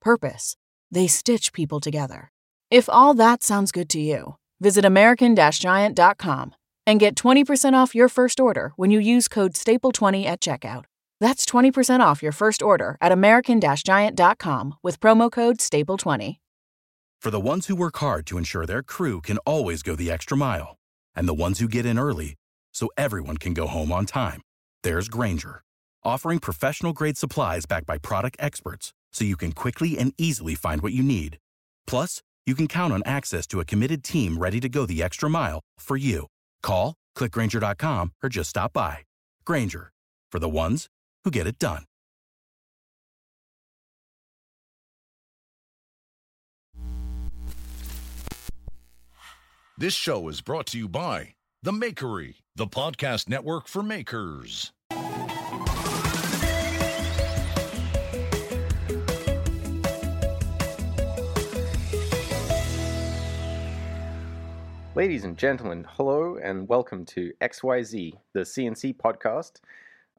purpose. They stitch people together. If all that sounds good to you, visit American Giant.com and get 20% off your first order when you use code STAPLE20 at checkout. That's 20% off your first order at American Giant.com with promo code STAPLE20. For the ones who work hard to ensure their crew can always go the extra mile, and the ones who get in early so everyone can go home on time, there's Grainger, offering professional grade supplies backed by product experts so you can quickly and easily find what you need. Plus, you can count on access to a committed team ready to go the extra mile for you. Call, clickgranger.com, or just stop by. Grainger, for the ones who get it done. This show is brought to you by The Makery, the podcast network for makers. Ladies and gentlemen, hello and welcome to XYZ, the CNC podcast.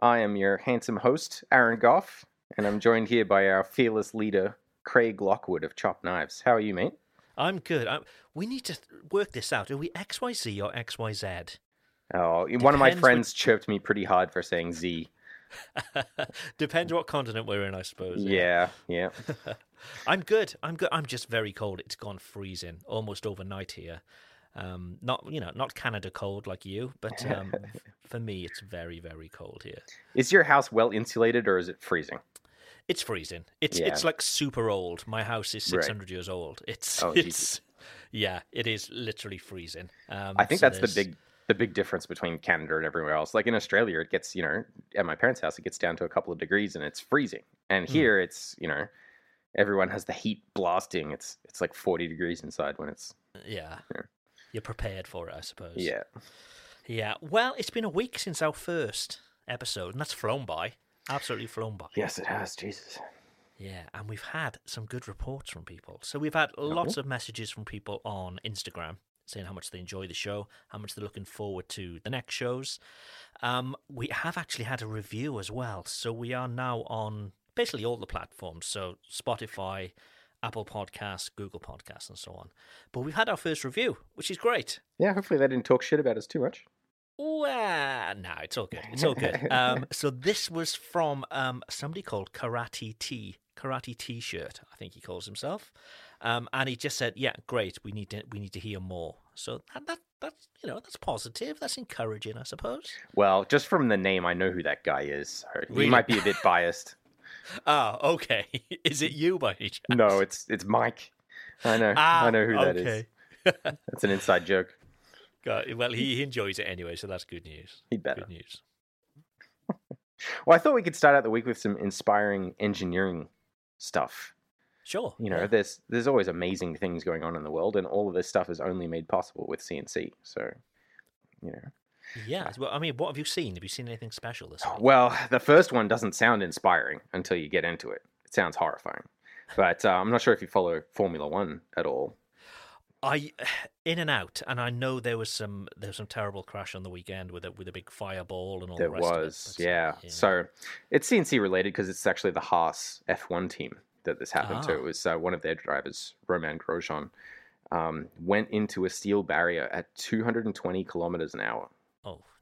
I am your handsome host, Aaron Goff, and I'm joined here by our fearless leader, Craig Lockwood of Chop Knives. How are you, mate? I'm good. i we need to work this out. Are we XYZ or XYZ? Oh, one of my Depends friends chirped me pretty hard for saying Z. Depends what continent we're in, I suppose. Yeah, yeah. I'm good. I'm good. I'm just very cold. It's gone freezing almost overnight here. Um, not you know, not Canada cold like you, but um, for me, it's very very cold here. Is your house well insulated or is it freezing? It's freezing. It's Yeah. it's like super old. My house is Right. 600 years old. It's Oh, it's Jesus. yeah, it is literally freezing. Um, I think so that's the big the big difference between Canada and everywhere else. Like in Australia, it gets, you know, at my parents' house, it gets down to a couple of degrees and it's freezing. And Hmm. here it's, you know, everyone has the heat blasting. It's it's like 40 degrees inside when it's Yeah. Yeah. You're prepared for it, I suppose. yeah. Yeah. Well, it's been a week since our first episode, and that's flown by. Absolutely flown by. Yes, it has. Jesus. Yeah, and we've had some good reports from people. So we've had lots of messages from people on Instagram saying how much they enjoy the show, how much they're looking forward to the next shows. Um, we have actually had a review as well. So we are now on basically all the platforms. So Spotify, Apple Podcasts, Google Podcasts, and so on. But we've had our first review, which is great. Yeah, hopefully they didn't talk shit about us too much. Well, no, it's all good. It's all good. Um, so this was from um, somebody called Karate T, Karate T-shirt, I think he calls himself, um, and he just said, "Yeah, great. We need to we need to hear more." So that, that that's you know that's positive. That's encouraging, I suppose. Well, just from the name, I know who that guy is. So He Really? might be a bit biased. Ah, okay. Is it you by any chance? no, it's it's Mike. I know. Ah, I know who that is. okay. That's an inside joke. God, well, he, he enjoys it anyway, so that's good news. He'd better. Good news. Well, I thought we could start out the week with some inspiring engineering stuff. Sure. You know, yeah. there's there's always amazing things going on in the world, and all of this stuff is only made possible with CNC. So, you know, Yeah. Well, I mean, what have you seen? Have you seen anything special this week? well, the first one doesn't sound inspiring until you get into it. It sounds horrifying. But uh, I'm not sure if you follow Formula One at all. I in and out, and I know there was some there was some terrible crash on the weekend with a with a big fireball and all There the rest of it, was, yeah. So it's CNC related because it's actually the Haas F1 team that this happened to. Ah. It was uh, one of their drivers, Romain Grosjean, um, went into a steel barrier at 220 kilometers an hour.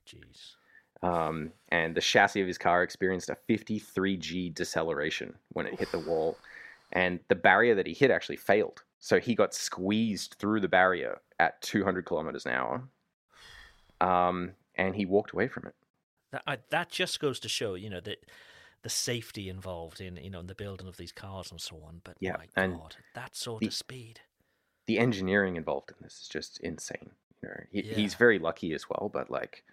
Jeez, Um, and the chassis of his car experienced a 53G deceleration when it hit the wall. And the barrier that he hit actually failed. So he got squeezed through the barrier at 200 kilometers an hour. Um, and he walked away from it. that I, that just goes to show you know that the safety involved in you know in the building of these cars and so on. But Yeah, my and God, that sort the- of speed. the engineering involved in this is just insane. You know, he, he's very lucky as well, but like,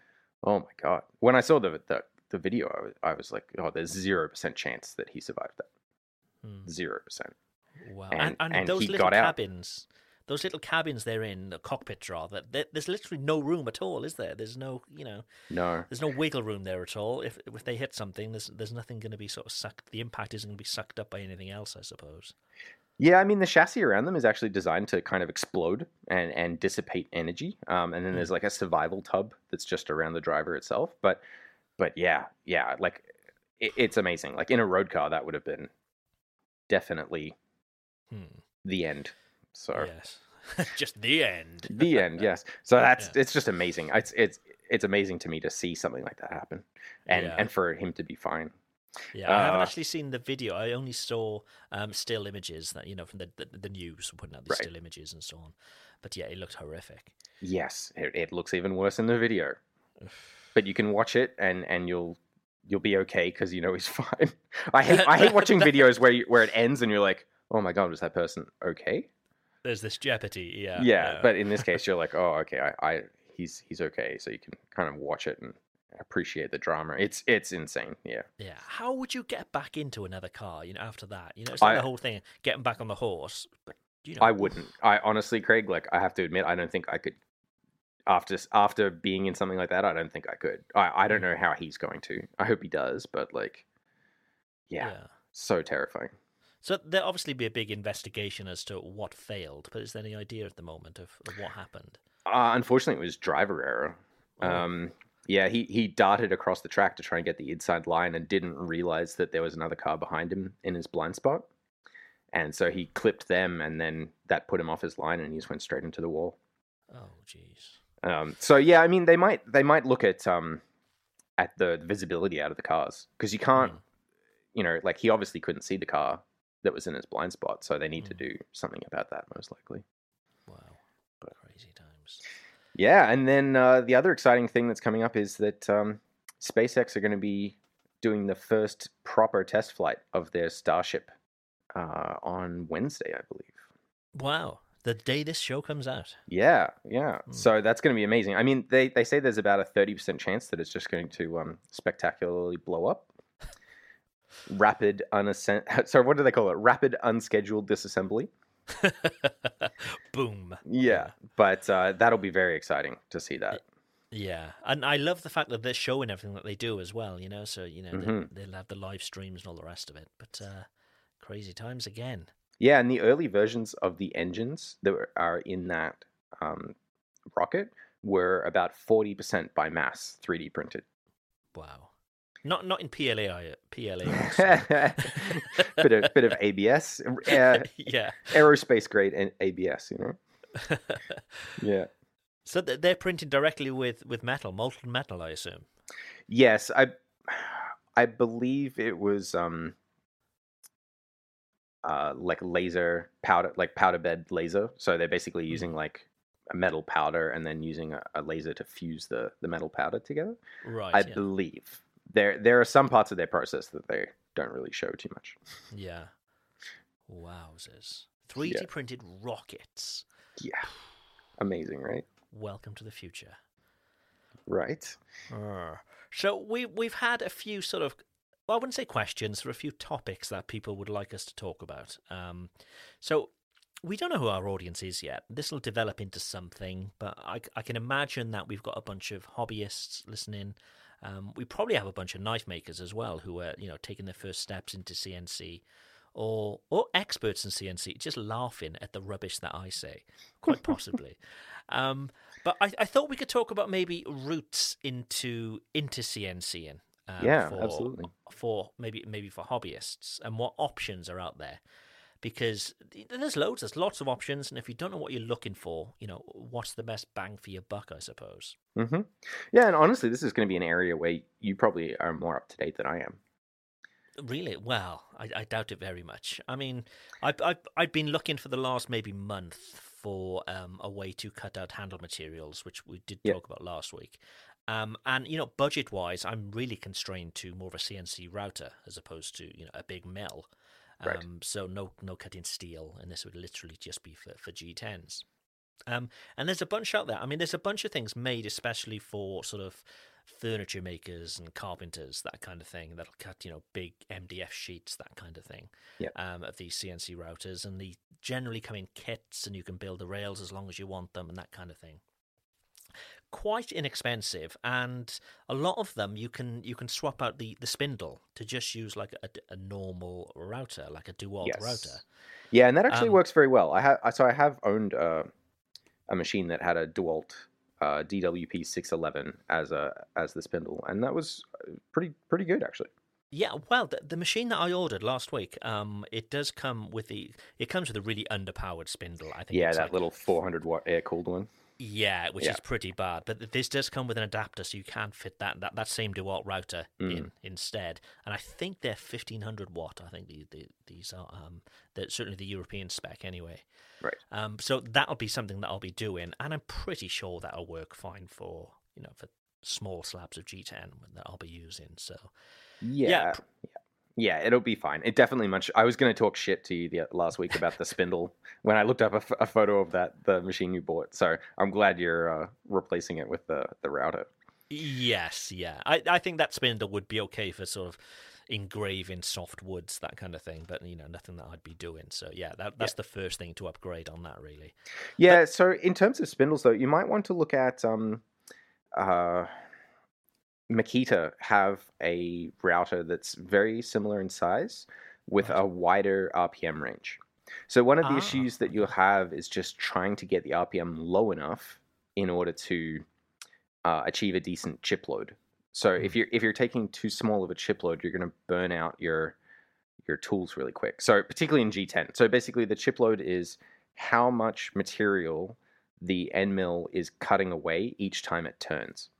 oh my god! When I saw the the, the video, I was, I was like, oh, there's zero percent chance that he survived that. Hmm. Zero percent. Wow. And- And, and, those little got out. cabins, those little cabins they're in, the cockpits rather, there, there's literally no room at all, is there? There's no, you know, No. there's no wiggle room there at all. If if they hit something, there's there's nothing going to be sort of sucked. The impact isn't going to be sucked up by anything else, I suppose. Yeah, I mean the chassis around them is actually designed to kind of explode and and dissipate energy. Um, and then there's like a survival tub that's just around the driver itself. But but yeah, yeah, like it, it's amazing. Like in a road car, that would have been definitely Hmm. the end. So Yes, just the end. the end, yes. So that's Yeah. it's just amazing. It's it's it's amazing to me to see something like that happen, and Yeah. and for him to be fine. Yeah, I haven't Uh, actually seen the video. I only saw um, still images that you know from the the, the news putting out the Right. still images and so on. But yeah, it looked horrific. Yes, it, it looks even worse in the video, but you can watch it and and you'll you'll be okay because you know he's fine. I hate I hate watching videos where you, where it ends and you're like, oh my god, was that person okay? There's this jeopardy. Yeah. Yeah, but in this case, you're like, oh okay, I, I he's he's okay, so you can kind of watch it and appreciate the drama. It's it's insane. Yeah. Yeah. How would you get back into another car, you know, after that? You know, it's like I- the whole thing, getting back on the horse. But, you know, I wouldn't. I honestly, Craig, like I have to admit, I don't think I could. After after being in something like that, I don't think I could. I I don't know how he's going to. I hope he does, but like, yeah, so terrifying. So there'll obviously be a big investigation as to what failed, but is there any idea at the moment of, of what happened? Uh, unfortunately, it was driver error. Oh. Um, yeah, he he darted across the track to try and get the inside line and didn't realize that there was another car behind him in his blind spot, and so he clipped them, and then that put him off his line, and he just went straight into the wall. Oh, jeez. Um, so yeah, I mean they might they might look at um at the visibility out of the cars because you can't Mm. you know like he obviously couldn't see the car that was in his blind spot, so they need to Mm. do something about that most likely. Wow. but, Crazy times. Yeah, and then uh, the other exciting thing that's coming up is that um, SpaceX are going to be doing the first proper test flight of their Starship uh, on Wednesday, I believe. Wow. The day this show comes out. Yeah, yeah. Hmm. So that's going to be amazing. I mean, they, they say there's about a 30% chance that it's just going to um, spectacularly blow up. Rapid unassem- Sorry, what do they call it? Rapid unscheduled disassembly. Boom. Yeah, but uh, that'll be very exciting to see that. Yeah, and I love the fact that they're showing everything that they do as well. You know, so you know Mhm. they, they'll have the live streams and all the rest of it. But uh, crazy times again. Yeah, and the early versions of the engines that are in that um, rocket were about 40% by mass 3D printed. Wow. Not not in PLA. I- PLA. bit of bit of ABS, uh, yeah. aerospace grade and ABS, you know. Yeah. so they're printing directly with with metal, molten metal, I assume. Yes, I I believe it was um uh like laser powder like powder bed laser. So they're basically using like a metal powder and then using a, a laser to fuse the the metal powder together. Right. I yeah. believe. There there are some parts of their process that they don't really show too much. yeah. Wowzers. 3D printed rockets. Yeah. Amazing, right? Welcome to the future. Right. Arr. So we we've had a few sort of well, I wouldn't say questions, there are a few topics that people would like us to talk about. Um, so we don't know who our audience is yet. This will develop into something, but I, I can imagine that we've got a bunch of hobbyists listening. Um, we probably have a bunch of knife makers as well who are you know taking their first steps into CNC, or or experts in CNC, just laughing at the rubbish that I say, quite possibly. um, but I, I thought we could talk about maybe routes into into CNCing. Um, Yeah, for, absolutely. For maybe maybe for hobbyists and what options are out there, because there's loads, there's lots of options, and if you don't know what you're looking for, you know what's the best bang for your buck, I suppose. hmm Yeah, and honestly, this is going to be an area where you probably are more up to date than I am. Really? Well, I, I doubt it very much. I mean, I've, I've, I've been looking for the last maybe month for um, a way to cut out handle materials, which we did Yeah. talk about last week. Um, and, you know, budget wise, I'm really constrained to more of a CNC router as opposed to, you know, a big mill. Um, So no no cutting steel, and this would literally just be for, for G10s. Um, and there's a bunch out there. I mean, there's a bunch of things made especially for sort of furniture makers and carpenters, that kind of thing. That'll cut, you know, big MDF sheets, that kind of thing. Yep. Um, of these CNC routers, and they generally come in kits, and you can build the rails as long as you want them, and that kind of thing. Quite inexpensive, and a lot of them you can you can swap out the, the spindle to just use like a, a normal router, like a Dewalt Yes. router. Yeah, and that actually Um, works very well. I have so I have owned uh, a machine that had a Dewalt uh, DWP six eleven as a as the spindle, and that was uh, pretty pretty good actually. Yeah, well, the, the machine that I ordered last week, um, it does come with the it comes with a really underpowered spindle. I think. Yeah, that like- little four hundred watt air cooled one. Yeah, which Yeah. is pretty bad. But this does come with an adapter, so you can fit that that, that same Dewalt router Mm. in instead. And I think they're fifteen hundred watt. I think the, the, these are um, they're certainly the European spec anyway. Right. Um, so that'll be something that I'll be doing, and I'm pretty sure that'll work fine for you know for small slabs of G10 that I'll be using. So Yeah. Yeah, Yeah. Yeah, it'll be fine. It definitely much. I was going to talk shit to you the, last week about the spindle when I looked up a, f- a photo of that the machine you bought. So I'm glad you're uh, replacing it with the the router. Yes, yeah. I, I think that spindle would be okay for sort of engraving soft woods, that kind of thing, but you know, nothing that I'd be doing. So yeah, that that's the first thing to upgrade on that really. Yeah. so in terms of spindles, though, you might want to look at um, uh, Makita have a router that's very similar in size with a wider RPM range. So one of the Ah, issues that you'll have is just trying to get the RPM low enough in order to uh, achieve a decent chip load. So if you're if you're taking too small of a chip load, you're going to burn out your your tools really quick. So particularly in G10. So basically, the chip load is how much material the end mill is cutting away each time it turns.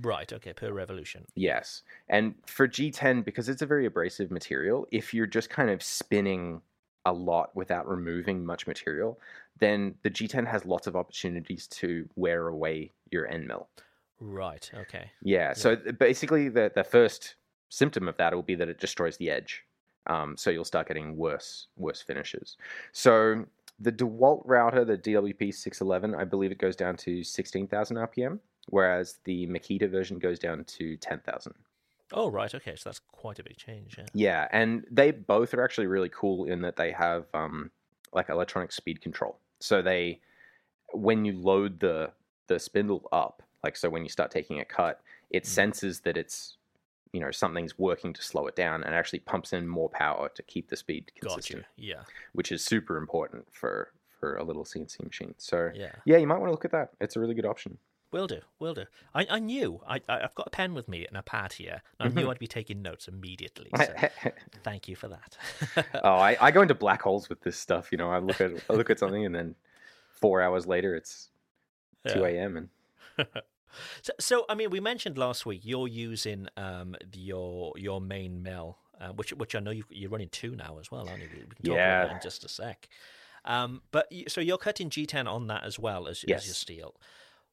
Right, okay, per revolution. Yes. And for G10, because it's a very abrasive material, if you're just kind of spinning a lot without removing much material, then the G10 has lots of opportunities to wear away your end mill. Right, okay. Yeah. So basically, the the first symptom of that will be that it destroys the edge. Um, so you'll start getting worse worse finishes. So the DeWalt router, the DWP six eleven, I believe it goes down to sixteen thousand RPM, whereas the Makita version goes down to ten thousand. Oh right, okay, so that's quite a big change, yeah. Yeah, and they both are actually really cool in that they have um, like electronic speed control. So they, when you load the the spindle up, like so when you start taking a cut, it Mm. senses that it's you know something's working to slow it down and actually pumps in more power to keep the speed consistent, you. Yeah. which is super important for for a little CNC machine. So Yeah. yeah, you might want to look at that. It's a really good option. Will do, will do. I, I knew. I, I I've got a pen with me and a pad here. I knew Mhm. I'd be taking notes immediately. So thank you for that. oh, I, I go into black holes with this stuff. You know, I look at I look at something and then four hours later it's two a.m. and So, so I mean, we mentioned last week you're using um your your main mill, uh, which which I know you, you're running two now as well, aren't you? We can talk about Yeah. that in just a sec. Um, but so you're cutting G10 on that as well as, as your steel.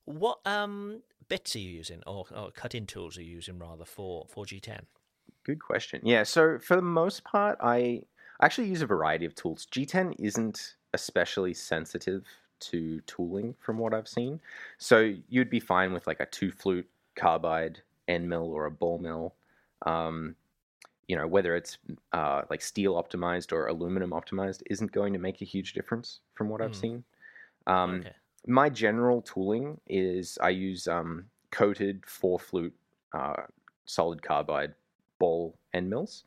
What um bits are you using, or, or cutting tools are you using rather for for G10? Good question. Yeah, so for the most part, I actually use a variety of tools. G10 isn't especially sensitive to tooling from what I've seen. So you'd be fine with like a two flute carbide end mill or a ball mill. Um, you know, whether it's uh, like steel optimized or aluminum optimized isn't going to make a huge difference from what I've Hmm. seen. Um, okay. My general tooling is I use um, coated four flute uh, solid carbide ball end mills,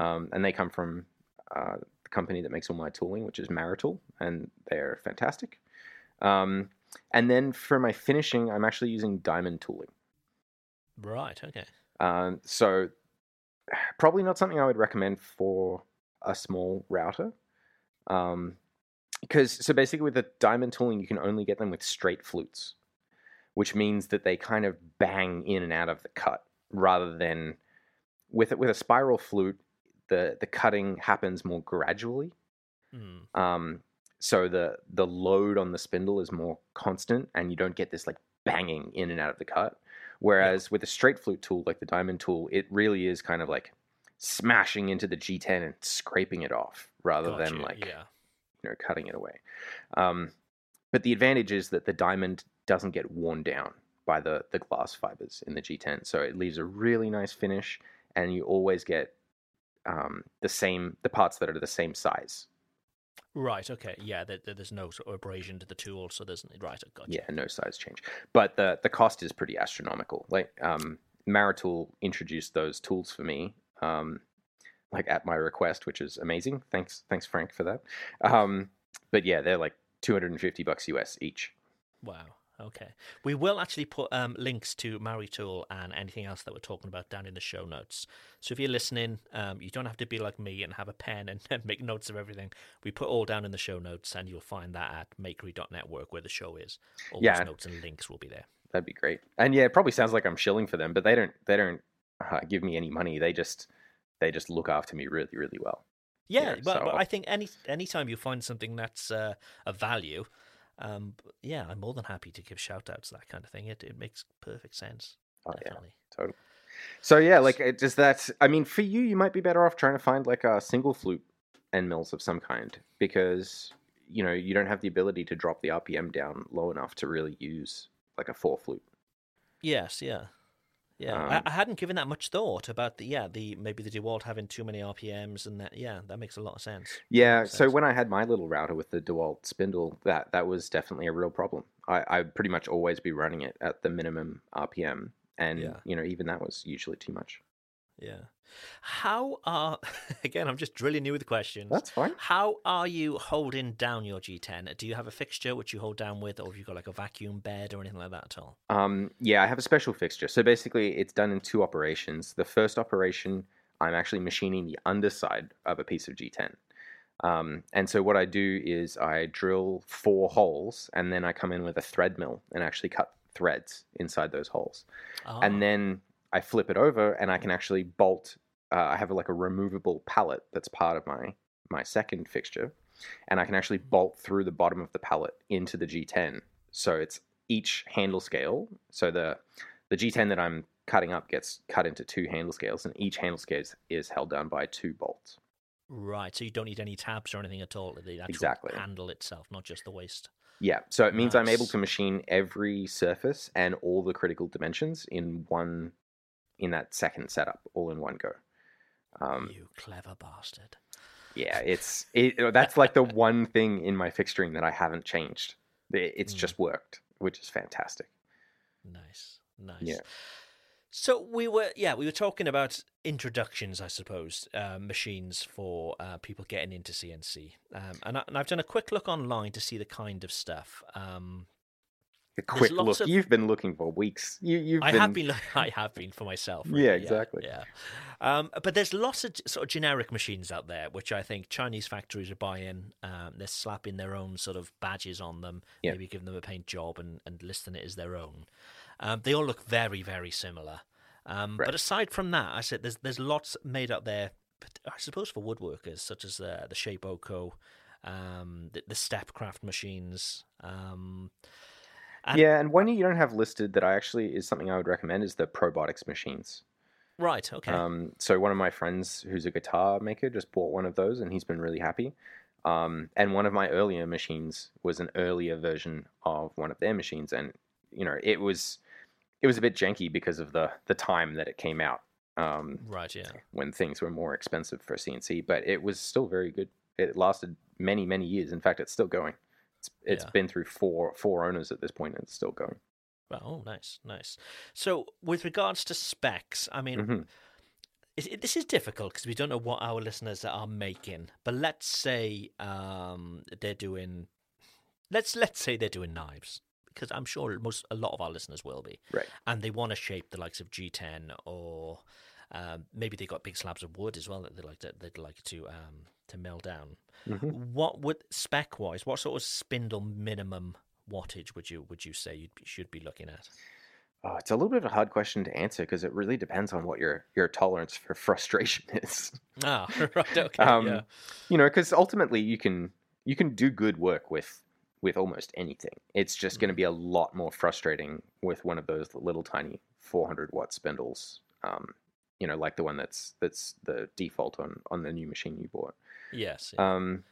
um, and they come from uh, the company that makes all my tooling, which is Maritool, and they're fantastic. Um, and then for my finishing, I'm actually using diamond tooling. Right. Okay. Um, so probably not something I would recommend for a small router. Um, because so basically with the diamond tooling, you can only get them with straight flutes, which means that they kind of bang in and out of the cut rather than with it with a spiral flute, the the cutting happens more gradually. Hmm. Um, so the the load on the spindle is more constant, and you don't get this like banging in and out of the cut. Whereas with a straight flute tool like the diamond tool, it really is kind of like smashing into the G10 and scraping it off rather Got than like yeah. You know cutting it away. Um, but the advantage is that the diamond doesn't get worn down by the the glass fibers in the G10. So it leaves a really nice finish, and you always get um, the same the parts that are the same size. Right. Okay. Yeah. There, there's no sort of abrasion to the tool, so there's right. I got Yeah, no size change, but the the cost is pretty astronomical. Like um, Maritool introduced those tools for me, um, like at my request, which is amazing. Thanks, thanks Frank for that. Um, but yeah, they're like 250 bucks US each. Wow. Okay. We will actually put um, links to Maritool and anything else that we're talking about down in the show notes. So if you're listening, um, you don't have to be like me and have a pen and, and make notes of everything. We put all down in the show notes, and you'll find that at makery.network where the show is. All Yeah. those notes and links will be there. That'd be great. And yeah, it probably sounds like I'm shilling for them, but they don't they don't uh, give me any money. They just they just look after me really really well. Yeah, Yeah, but, so- but I think any anytime you find something that's uh, of value, um, yeah, I'm more than happy to give shout outs that kind of thing. It it makes perfect sense. Oh yeah, totally. So yeah, like it- does that? I mean, for you, you might be better off trying to find like a single flute end mills of some kind because you know you don't have the ability to drop the RPM down low enough to really use like a four flute. Yes, yeah, yeah. Um, I, I hadn't given that much thought about the yeah the maybe the Dewalt having too many RPMs and that yeah that makes a lot of sense. Yeah, so sense. when I had my little router with the DeWalt spindle, that that was definitely a real problem. I I'd pretty much always be running it at the minimum RPM, and Yeah. you know even that was usually too much. Yeah. How are again? I'm just drilling you with questions. That's fine. How are you holding down your G10? Do you have a fixture which you hold down with, or have you got like a vacuum bed or anything like that at all? Um, yeah, I have a special fixture. So basically, it's done in two operations. The first operation, I'm actually machining the underside of a piece of G10. Um, and so what I do is I drill four holes, and then I come in with a thread mill and actually cut threads inside those holes. Ah, And then I flip it over, and I can actually bolt. Uh, I have like a removable pallet that's part of my my second fixture, and I can actually bolt through the bottom of the pallet into the G10. So it's each handle scale. So the the G10 that I'm cutting up gets cut into two handle scales, and each handle scale is, is held down by two bolts. right. So you don't need any tabs or anything at all. The actual Exactly. handle itself, not just the waist. Yeah, so it means I'm able to machine every surface and all the critical dimensions in one in that second setup, all in one go. Um, you clever bastard. yeah, it's it, that's like the one thing in my fixturing that I haven't changed. It- It's Mm. just worked, which is fantastic. Nice, nice. Yeah. So we were, yeah, we were talking about introductions, I suppose, uh, machines for uh, people getting into CNC, um, and, I, and I've done a quick look online to see the kind of stuff. Um, A quick look. of- You've been looking for weeks. You, you've I been, have been, I have been for myself. Yeah, exactly. Yeah, Um, but there's lots of sort of generic machines out there, which I think Chinese factories are buying. Um, they're slapping their own sort of badges on them, Yeah. maybe giving them a paint job and, and listing it as their own. Um, they all look very, very similar. Um, Right. But aside from that, I said there's there's lots made out there. I suppose for woodworkers, such as the Shapeoko, um, the, the Stepcraft machines. And- yeah, and one you don't have listed that I actually is something I would recommend is the Probotix machines. right. Okay. Um, so one of my friends who's a guitar maker just bought one of those, and he's been really happy. Um, and one of my earlier machines was an earlier version of one of their machines, and you know it was it was a bit janky because of the the time that it came out. Um, right. Yeah. when things were more expensive for CNC, but it was still very good. It lasted many, many years. In fact, it's still going. It's, it's Yeah. been through four four owners at this point, and it's still going. Oh, nice, nice. So, with regards to specs, I mean, Mhm. it, it- this is difficult because we don't know what our listeners are making. But let's say um, they're doing, let's let's say they're doing knives because I'm sure most a lot of our listeners will be, Right. and they want to shape the likes of G10 or um, maybe they got big slabs of wood as well that they like to they'd like to um, to mill down. Mhm. What would spec wise? What sort of spindle minimum wattage would you would you say you should be looking at? Oh, it's a little bit of a hard question to answer because it really depends on what your your tolerance for frustration is. Ah, right. Okay. um, yeah. You know, because ultimately you can you can do good work with with almost anything. It's just going to be a lot more frustrating with one of those little tiny 400 watt spindles. Um, you know, like the one that's that's the default on on the new machine you bought. Yes. yeah. Um,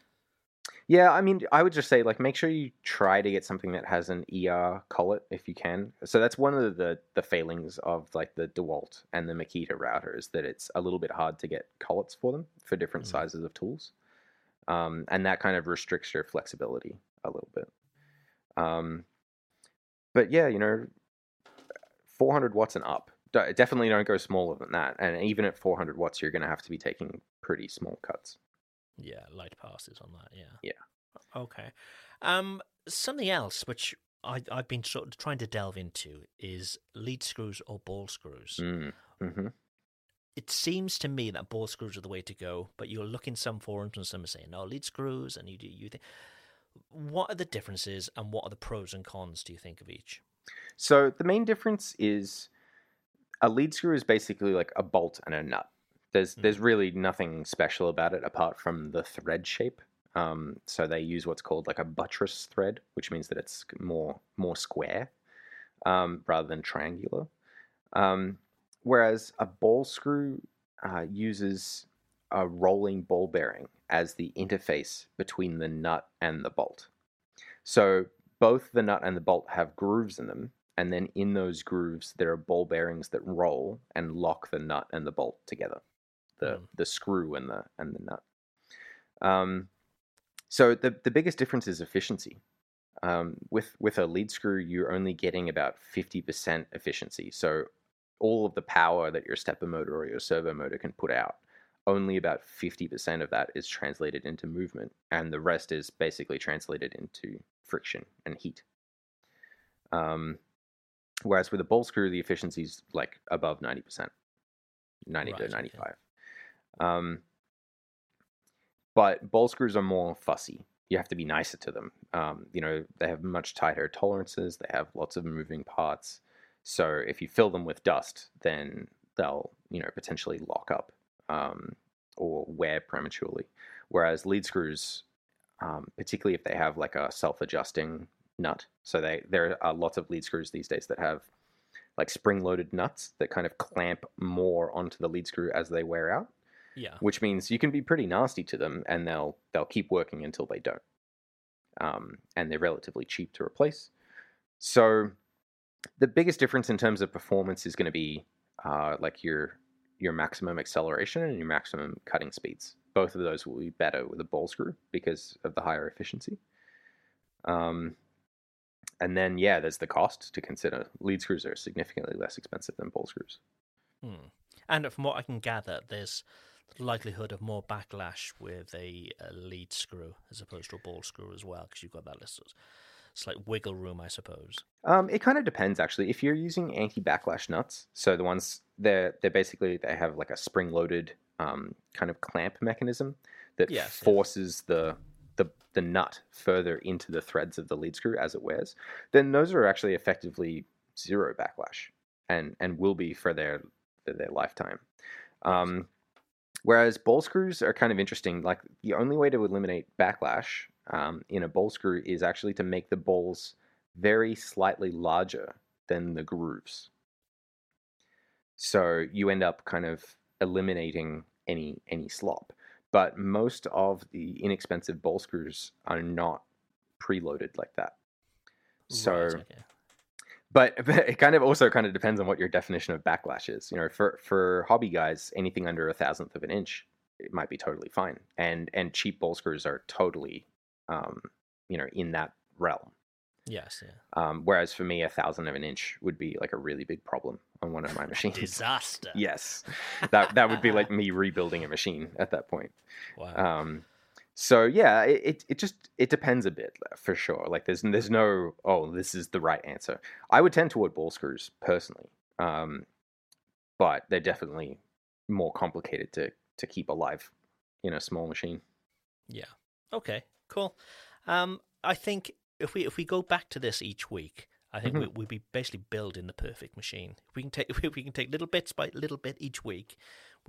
Yeah, I mean, I would just say like make sure you try to get something that has an ER collet if you can. So that's one of the the failings of like the DeWalt and the Makita routers that it's a little bit hard to get collets for them for different Mhm. sizes of tools, um, and that kind of restricts your flexibility a little bit. Um, but yeah, you know, 400 watts and up. Definitely don't go smaller than that. And even at 400 watts, you're going to have to be taking pretty small cuts. Yeah, light passes on that. Yeah. Yeah. Okay. Um, something else which I I've been sort of trying to delve into is lead screws or ball screws. Mm. hmm It seems to me that ball screws are the way to go, but you'll look in some forums and some are saying no lead screws, and you do you think. What are the differences and what are the pros and cons? Do you think of each? So the main difference is a lead screw is basically like a bolt and a nut. There's there's really nothing special about it apart from the thread shape. Um, so they use what's called like a buttress thread, which means that it's more more square um, rather than triangular. Um, whereas a ball screw uh, uses a rolling ball bearing as the interface between the nut and the bolt. So both the nut and the bolt have grooves in them, and then in those grooves there are ball bearings that roll and lock the nut and the bolt together, the Mm. the screw and the and the nut. Um, so the the biggest difference is efficiency. Um, with with a lead screw, you're only getting about fifty percent efficiency. So all of the power that your stepper motor or your servo motor can put out, only about fifty percent of that is translated into movement, and the rest is basically translated into friction and heat. Um, whereas with a ball screw, the efficiency is like above ninety percent, ninety Right, to okay. Um, but ball screws are more fussy. You have to be nicer to them. Um, you know, they have much tighter tolerances. They have lots of moving parts. So if you fill them with dust, then they'll, you know, potentially lock up um, or wear prematurely. Whereas lead screws, um, particularly if they have like a self-adjusting nut, so they there are lots of lead screws these days that have like spring-loaded nuts that kind of clamp more onto the lead screw as they wear out Yeah. which means you can be pretty nasty to them and they'll they'll keep working until they don't um, and they're relatively cheap to replace. So the biggest difference in terms of performance is going to be uh, like your your maximum acceleration and your maximum cutting speeds. Both of those will be better with a ball screw because of the higher efficiency. Um, and then yeah there's the cost to consider. Lead screws are significantly less expensive than ball screws. Hmm. And from what I can gather, there's likelihood of more backlash with a, a lead screw as opposed to a ball screw as well, because you've got that little slight wiggle room, I suppose. Um, it kind of depends actually. If you're using anti-backlash nuts, so the ones they're they're basically they have like a spring-loaded um, kind of clamp mechanism that Yes, yes. forces the the the nut further into the threads of the lead screw as it wears. Then those are actually effectively zero backlash, and and will be for their for their lifetime. Um, whereas ball screws are kind of interesting. Like the only way to eliminate backlash um, in a ball screw is actually to make the balls very slightly larger than the grooves. So you end up kind of eliminating any any slop. But most of the inexpensive ball screws are not preloaded like that. So Right, okay. But, but it kind of also kind of depends on what your definition of backlash is. You know, for for hobby guys, anything under a thousandth of an inch, it might be totally fine. And and cheap ball screws are totally, um, you know, in that realm. Yes, yeah. Um, whereas for me, a thousand of an inch would be like a really big problem on one of my machines. Disaster. yes, that that would be like me rebuilding a machine at that point. Wow. Um, so yeah, it, it it just it depends a bit for sure. Like there's there's no oh this is the right answer. I would tend toward ball screws personally, um, but they're definitely more complicated to to keep alive in a small machine. Yeah. Okay. Cool. Um, I think if we if we go back to this each week, I think Mhm. we, we'd be basically building the perfect machine. If we can take if we can take little bits by little bit each week,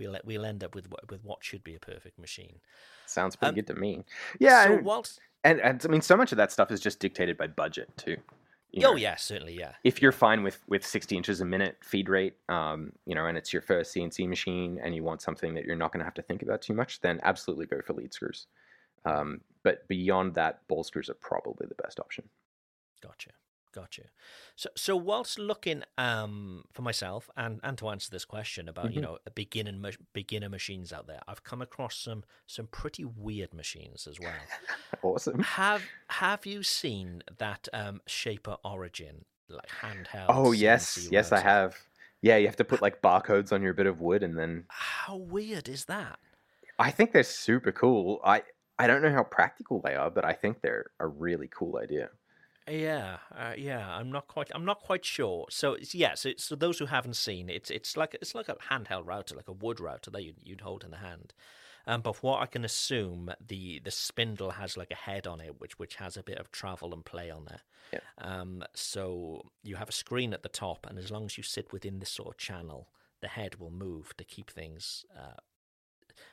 we'll we'll end up with what- with what should be a perfect machine. Sounds pretty Um, good to me. Yeah, So and, whilst and and I mean so much of that stuff is just dictated by budget too. you oh know. yeah, certainly yeah. if you're fine with with 60 inches a minute feed rate um, you know and it's your first cnc machine and you want something that you're not going to have to think about too much then absolutely go for lead screws um, but beyond that, ball screws are probably the best option. Gotcha. Gotcha. So, so whilst looking um, for myself and, and to answer this question about Mm-hmm. you know beginner beginner machines out there, I've come across some some pretty weird machines as well. Awesome. have Have you seen that um, Shaper Origin like handheld? Oh yes, CNC yes, I have. Yeah, you have to put like barcodes on your bit of wood, and then How weird is that? I think they're super cool. I I don't know how practical they are, but I think they're a really cool idea. Yeah, uh, yeah, I'm not quite. I'm not quite sure. So it's, yes, it's so those who haven't seen it's it's like it's like a handheld router, like a wood router that you'd, you'd hold in the hand. Um, but what I can assume the the spindle has like a head on it, which which has a bit of travel and play on there. Yeah. Um, so you have a screen at the top, and as long as you sit within this sort of channel, the head will move to keep things. Uh,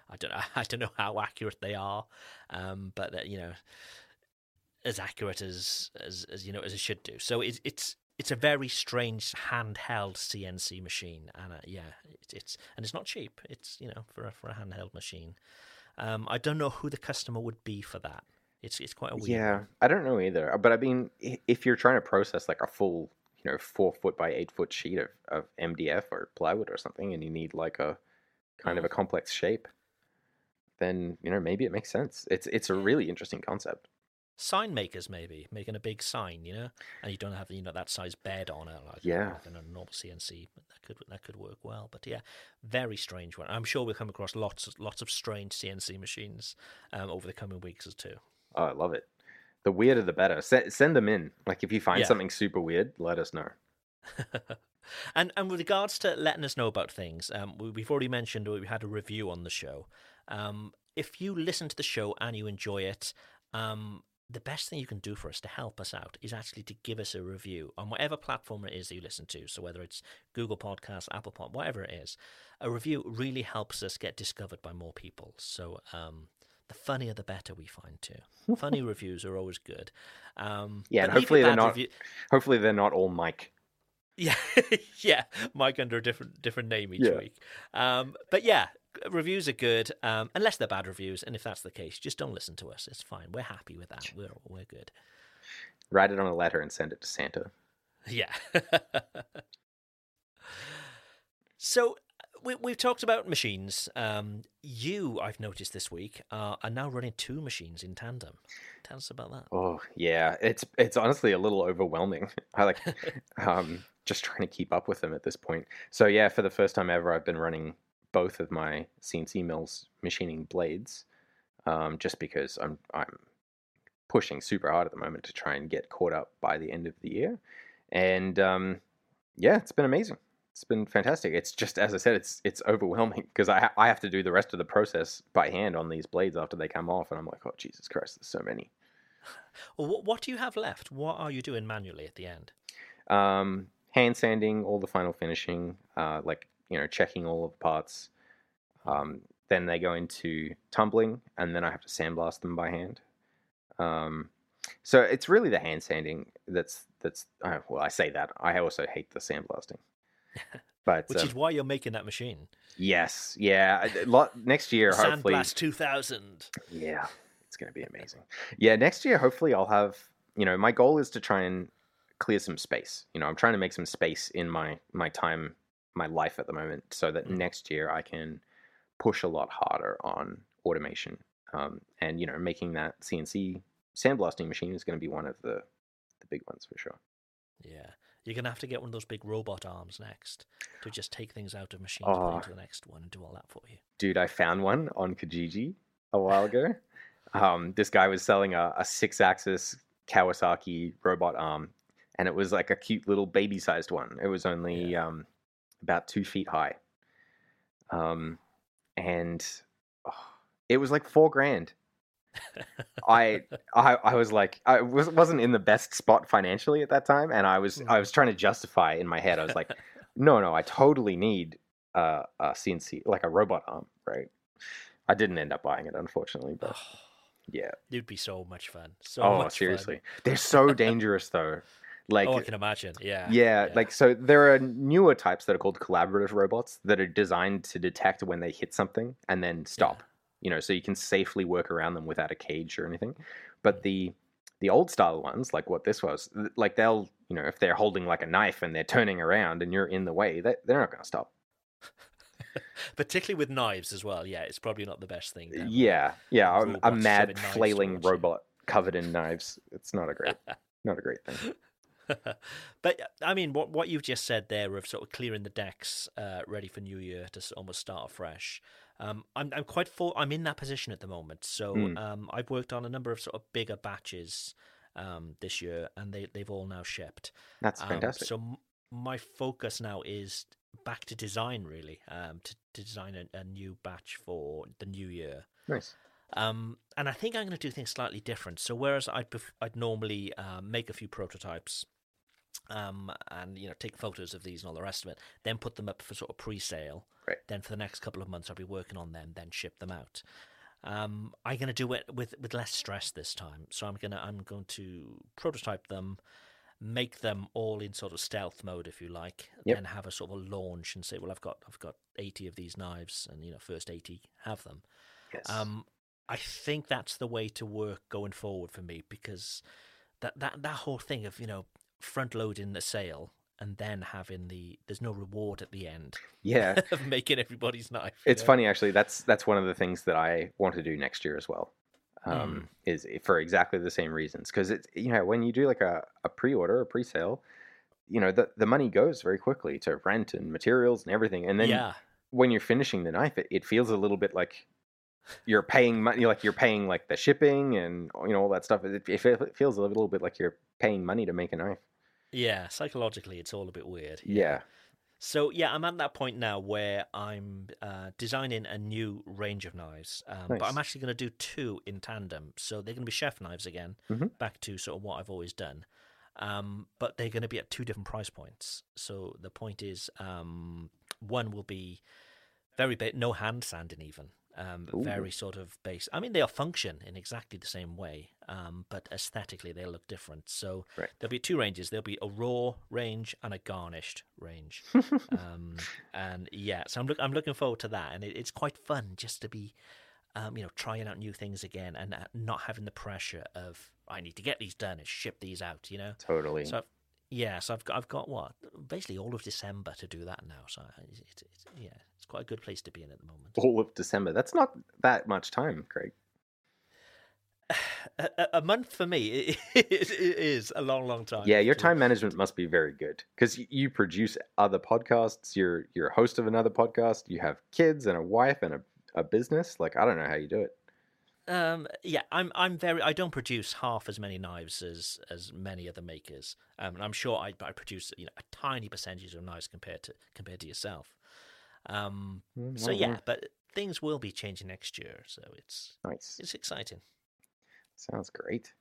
I don't know. I don't know how accurate they are, um, but uh, you know, as accurate as as, as you know as it should do. So it's it's it's a very strange handheld CNC machine, and uh, yeah, it's, it's and it's not cheap. It's you know for a, for a handheld machine. Um, I don't know who the customer would be for that. It's it's quite a weird. Yeah, one. I don't know either. But I mean, if you're trying to process like a full, you know, four foot by eight foot sheet of, of MDF or plywood or something, and you need like a kind of a complex shape, then you know maybe it makes sense. It's it's a really interesting concept. Sign makers maybe making a big sign, you know, and you don't have you know that size bed on it like Yeah. like in a normal CNC. But that could that could work well. But yeah, very strange one. I'm sure we'll come across lots lots of strange CNC machines um, over the coming weeks or two. Oh, I love it. The weirder the better. Send send them in. Like if you find Yeah. something super weird, let us know. and and with regards to letting us know about things, um, we, we've already mentioned we had a review on the show. Um, if you listen to the show and you enjoy it, um, the best thing you can do for us to help us out is actually to give us a review on whatever platform it is that you listen to. So whether it's Google Podcasts, Apple Pod, whatever it is, a review really helps us get discovered by more people. So um, the funnier the better we find too. Funny reviews are always good. Um, Yeah, and hopefully they're not. review- Hopefully they're not all Mike. yeah, yeah, Mike under a different different name each Yeah. week. Um, but yeah, reviews are good, um, unless they're bad reviews. And if that's the case, just don't listen to us. It's fine. We're happy with that. We're we're good. Write it on a letter and send it to Santa. Yeah. so we, we've talked about machines. Um, you, I've noticed this week, uh, are now running two machines in tandem. Tell us about that. Oh yeah, it's it's honestly a little overwhelming. I like um, just trying to keep up with them at this point. So yeah, for the first time ever, I've been running both of my CNC mills machining blades, um, just because I'm I'm pushing super hard at the moment to try and get caught up by the end of the year, and um, yeah, it's been amazing. It's been fantastic. It's just as I said, it's it's overwhelming because I ha- I have to do the rest of the process by hand on these blades after they come off, and I'm like, oh Jesus Christ, there's so many. Well, what, what do you have left? What are you doing manually at the end? um, hand sanding, all the final finishing, uh, like you know, checking all of the parts. Um, then they go into tumbling, and then I have to sandblast them by hand. Um, so it's really the hand sanding that's that's uh, well, I say that I also hate the sandblasting. But Which um, is why you're making that machine. yes, yeah, lot next year hopefully. Sandblast 2000. Yeah, it's going to be amazing. Yeah, next year, hopefully, I'll have, you know, my goal is to try and clear some space. You know, I'm trying to make some space in my my time, my life at the moment, so that Mm. next year I can push a lot harder on automation. Um, and you know, making that CNC sandblasting machine is going to be one of the the big ones for sure. Yeah. You're going to have to get one of those big robot arms next to just take things out of machines, Oh. into the next one, and do all that for you. dude, I found one on Kijiji a while ago. um, this guy was selling a, a six-axis Kawasaki robot arm, and it was like a cute little baby-sized one. It was only um, about two feet high, um, and oh, it was like four grand. I, I I was like I was wasn't in the best spot financially at that time, and I was I was trying to justify in my head. I was like, no, no, I totally need uh, a CNC like a robot arm, right? I didn't end up buying it, unfortunately, but yeah. It'd be so much fun. So oh, much fun. seriously, they're so dangerous though. Like, oh, I can imagine. Yeah. yeah, like so there are newer types that are called collaborative robots that are designed to detect when they hit something and then stop. you know, so you can safely work around them without a cage or anything. But mm. the the old style ones, like what this was, like they'll, you know, if they're holding like a knife and they're turning around and you're in the way, they, they're not going to stop. Particularly with knives as well. Yeah, it's probably not the best thing. Yeah, yeah, a, a mad flailing robot covered in knives. It's not a great, not a great thing. but I mean, what what you've just said there of sort of clearing the decks, uh, ready for New Year to almost start afresh. Um, I'm I'm quite full. I'm in that position at the moment. So Mm. um, I've worked on a number of sort of bigger batches um, this year, and they they've all now shipped. That's Um, fantastic. so m- my focus now is back to design, really, um, to, to design a, a new batch for the new year. nice. Um, and I think I'm going to do things slightly different. So whereas I'd pref- I'd normally um, make a few prototypes, um, and you know take photos of these and all the rest of it, then put them up for sort of pre-sale. Right. Then for the next couple of months, I'll be working on them, then ship them out. Um, I'm going to do it with with less stress this time. So I'm gonna I'm going to prototype them, make them all in sort of stealth mode, if you like, Yep. then have a sort of a launch and say, well, I've got I've got 80 of these knives, and you know, first 80 have them. Yes. Um, I think that's the way to work going forward for me because that that that whole thing of you know front loading the sale and then having the there's no reward at the end yeah, of making everybody's knife. it's know? funny actually. That's that's one of the things that I want to do next year as well. Um, Is for exactly the same reasons because it's you know when you do like a, a pre-order, a pre-sale, you know the the money goes very quickly to rent and materials and everything, and then yeah, when you're finishing the knife, it, it feels a little bit like you're paying money, like you're paying like the shipping and you know all that stuff. It, it it feels a little bit like you're paying money to make a knife. Yeah. Psychologically, it's all a bit weird. Yeah, So yeah, I'm at that point now where I'm uh, designing a new range of knives, um, but I'm actually going to do two in tandem. So they're going to be chef knives again, Mhm. back to sort of what I've always done. Um, but they're going to be at two different price points. So the point is, um, one will be very bit no hand sanding even. Um, very sort of base. I mean, they'll function in exactly the same way, um, but aesthetically they'll look different. So Right. there'll be two ranges. There'll be a raw range and a garnished range. um, and yeah, so I'm look I'm looking forward to that, and it, it's quite fun just to be, um, you know, trying out new things again and uh, not having the pressure of I need to get these done and ship these out. You know, totally. so I've, yeah, so I've got I've got what basically all of December to do that now. So it's, it's, it's yeah, it's quite a good place to be in at the moment. all of December. That's not that much time, Craig. A, month for me it, it is a long, long time. Yeah, your time management must be very good because you produce other podcasts. You're you're a host of another podcast. You have kids and a wife and a, a business. Like I don't know how you do it. Um, yeah, I'm I'm very I don't produce half as many knives as as many other makers. Um, and I'm sure I I produce you know a tiny percentage of knives compared to compared to yourself. Um, Mm, so yeah, but things will be changing next year, so it's nice. it's exciting. Sounds great.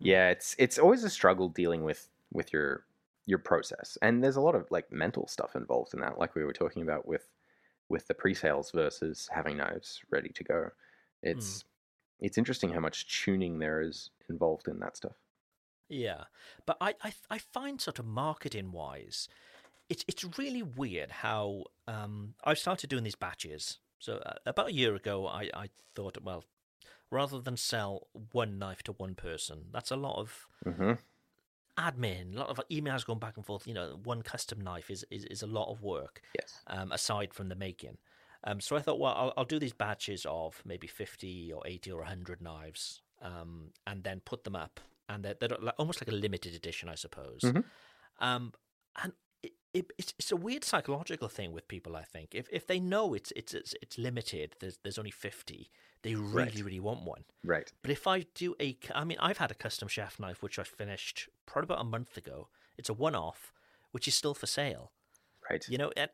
Yeah, it's it's always a struggle dealing with with your your process, and there's a lot of like mental stuff involved in that, like we were talking about with with the pre-sales versus having knives ready to go. It's it's interesting how much tuning there is involved in that stuff. Yeah, but I I, I find sort of marketing wise, it's it's really weird how um I've started doing these batches. So uh, about a year ago, I I thought well, rather than sell one knife to one person, that's a lot of hmm admin, a lot of emails going back and forth. You know, one custom knife is is, is a lot of work Yes. um, aside from the making. Um, so I thought, well, I'll, I'll do these batches of maybe 50 or 80 or 100 knives um, and then put them up. And they're, they're like, almost like a limited edition, I suppose. Mhm. Um, and it, it, it's, it's a weird psychological thing with people, I think. If if they know it's it's it's, it's limited, there's, there's only 50, they really, Right. really want one. Right. But if I do a, I mean, I've had a custom chef knife which I finished probably about a month ago. It's a one-off, which is still for sale. Right. You know, and,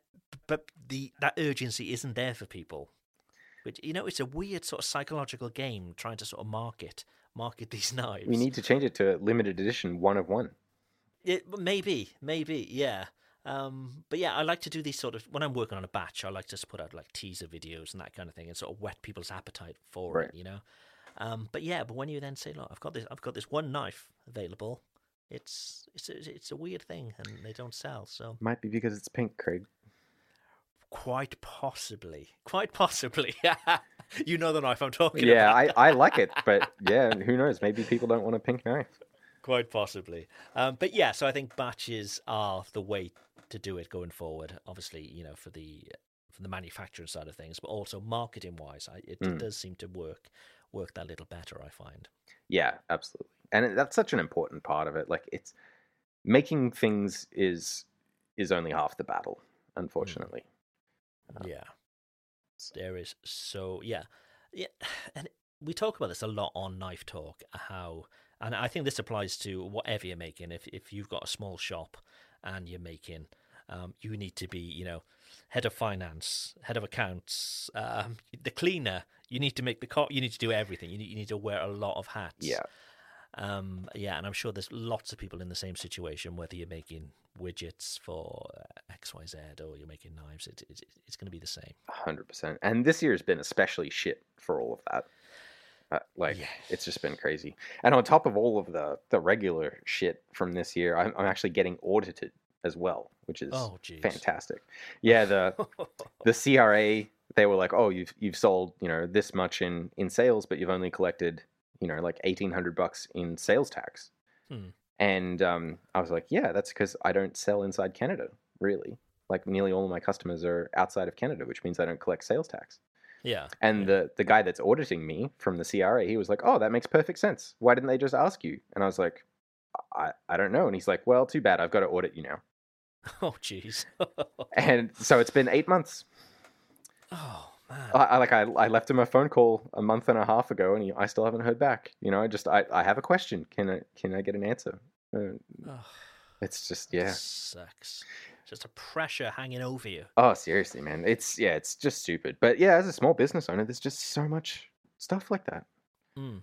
but the that urgency isn't there for people. Which you know, it's a weird sort of psychological game trying to sort of market market these knives. We need to change it to limited edition one of one. it, maybe, maybe, yeah. Um, but yeah, I like to do these sort of when I'm working on a batch. I like to just put out like teaser videos and that kind of thing, and sort of whet people's appetite for Right. it. You know. Um, but yeah, but when you then say, "Look, I've got this, I've got this one knife available," it's it's a, it's a weird thing, and they don't sell. So Might be because it's pink, Craig. quite possibly, quite possibly. you know the knife I'm talking yeah, about. I, I like it, but yeah, who knows? Maybe people don't want a pink knife. Quite possibly. Um, but yeah, so I think batches are the way to do it going forward. Obviously, you know, for the for the manufacturing side of things, but also marketing wise, it, Mm. does seem to work work that little better. I find. Yeah, absolutely. And that's such an important part of it. Like it's making things is is only half the battle, unfortunately. Uh, Yeah. There is so yeah. Yeah, and we talk about this a lot on Knife Talk how and I think this applies to whatever you're making. If if you've got a small shop and you're making um, you need to be, you know, head of finance, head of accounts, um, the cleaner. You need to make the co- You need to do everything. You need, you need to wear a lot of hats. Yeah. Um, yeah, and I'm sure there's lots of people in the same situation, whether you're making widgets for uh, XYZ or you're making knives, it, it, it's going to be the same. hundred percent. And this year has been especially shit for all of that. Uh, like Yes. it's just been crazy. And on top of all of the the regular shit from this year, I'm, I'm actually getting audited as well, which is Oh, fantastic. Yeah, the the CRA they were like, "Oh, you've you've sold you know this much in in sales, but you've only collected you know like eighteen hundred bucks in sales tax." Hmm. And um, I was like, "Yeah, that's because I don't sell inside Canada, really. Like nearly all of my customers are outside of Canada, which means I don't collect sales tax." yeah. And the the guy that's auditing me from the CRA, he was like, "Oh, that makes perfect sense. Why didn't they just ask you?" And I was like, "I I don't know." And he's like, "Well, too bad. I've got to audit you now." Oh, jeez. And so it's been eight months. oh. I, I like I, I left him a phone call a month and a half ago, and he, I still haven't heard back. You know, I just I, I have a question. Can I can I get an answer? Uh, it's just yeah. Sucks. It's just a pressure hanging over you. Oh, seriously, man. It's yeah, it's just stupid. But yeah, as a small business owner, there's just so much stuff like that. Mm.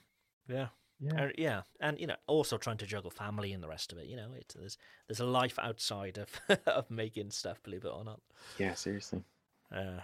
Yeah. Yeah. Uh, yeah, and you know, also trying to juggle family and the rest of it. You know, it, there's there's a life outside of of making stuff, believe it or not. Yeah, seriously. Uh,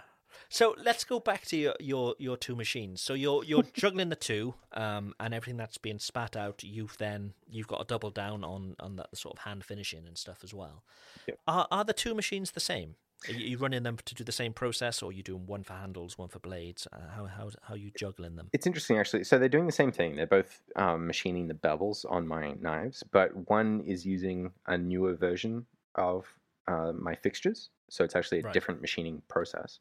so let's go back to your, your, your two machines. So you're you're juggling the two, um, and everything that's being spat out. You've then you've got to double down on on that sort of hand finishing and stuff as well. Yep. Are are the two machines the same? Are you, you running them to do the same process, or are you doing one for handles, one for blades? Uh, how how how are you juggling them? It's interesting actually. So they're doing the same thing. They're both um, machining the bevels on my knives, but one is using a newer version of uh, my fixtures. So it's actually a Right. different machining process.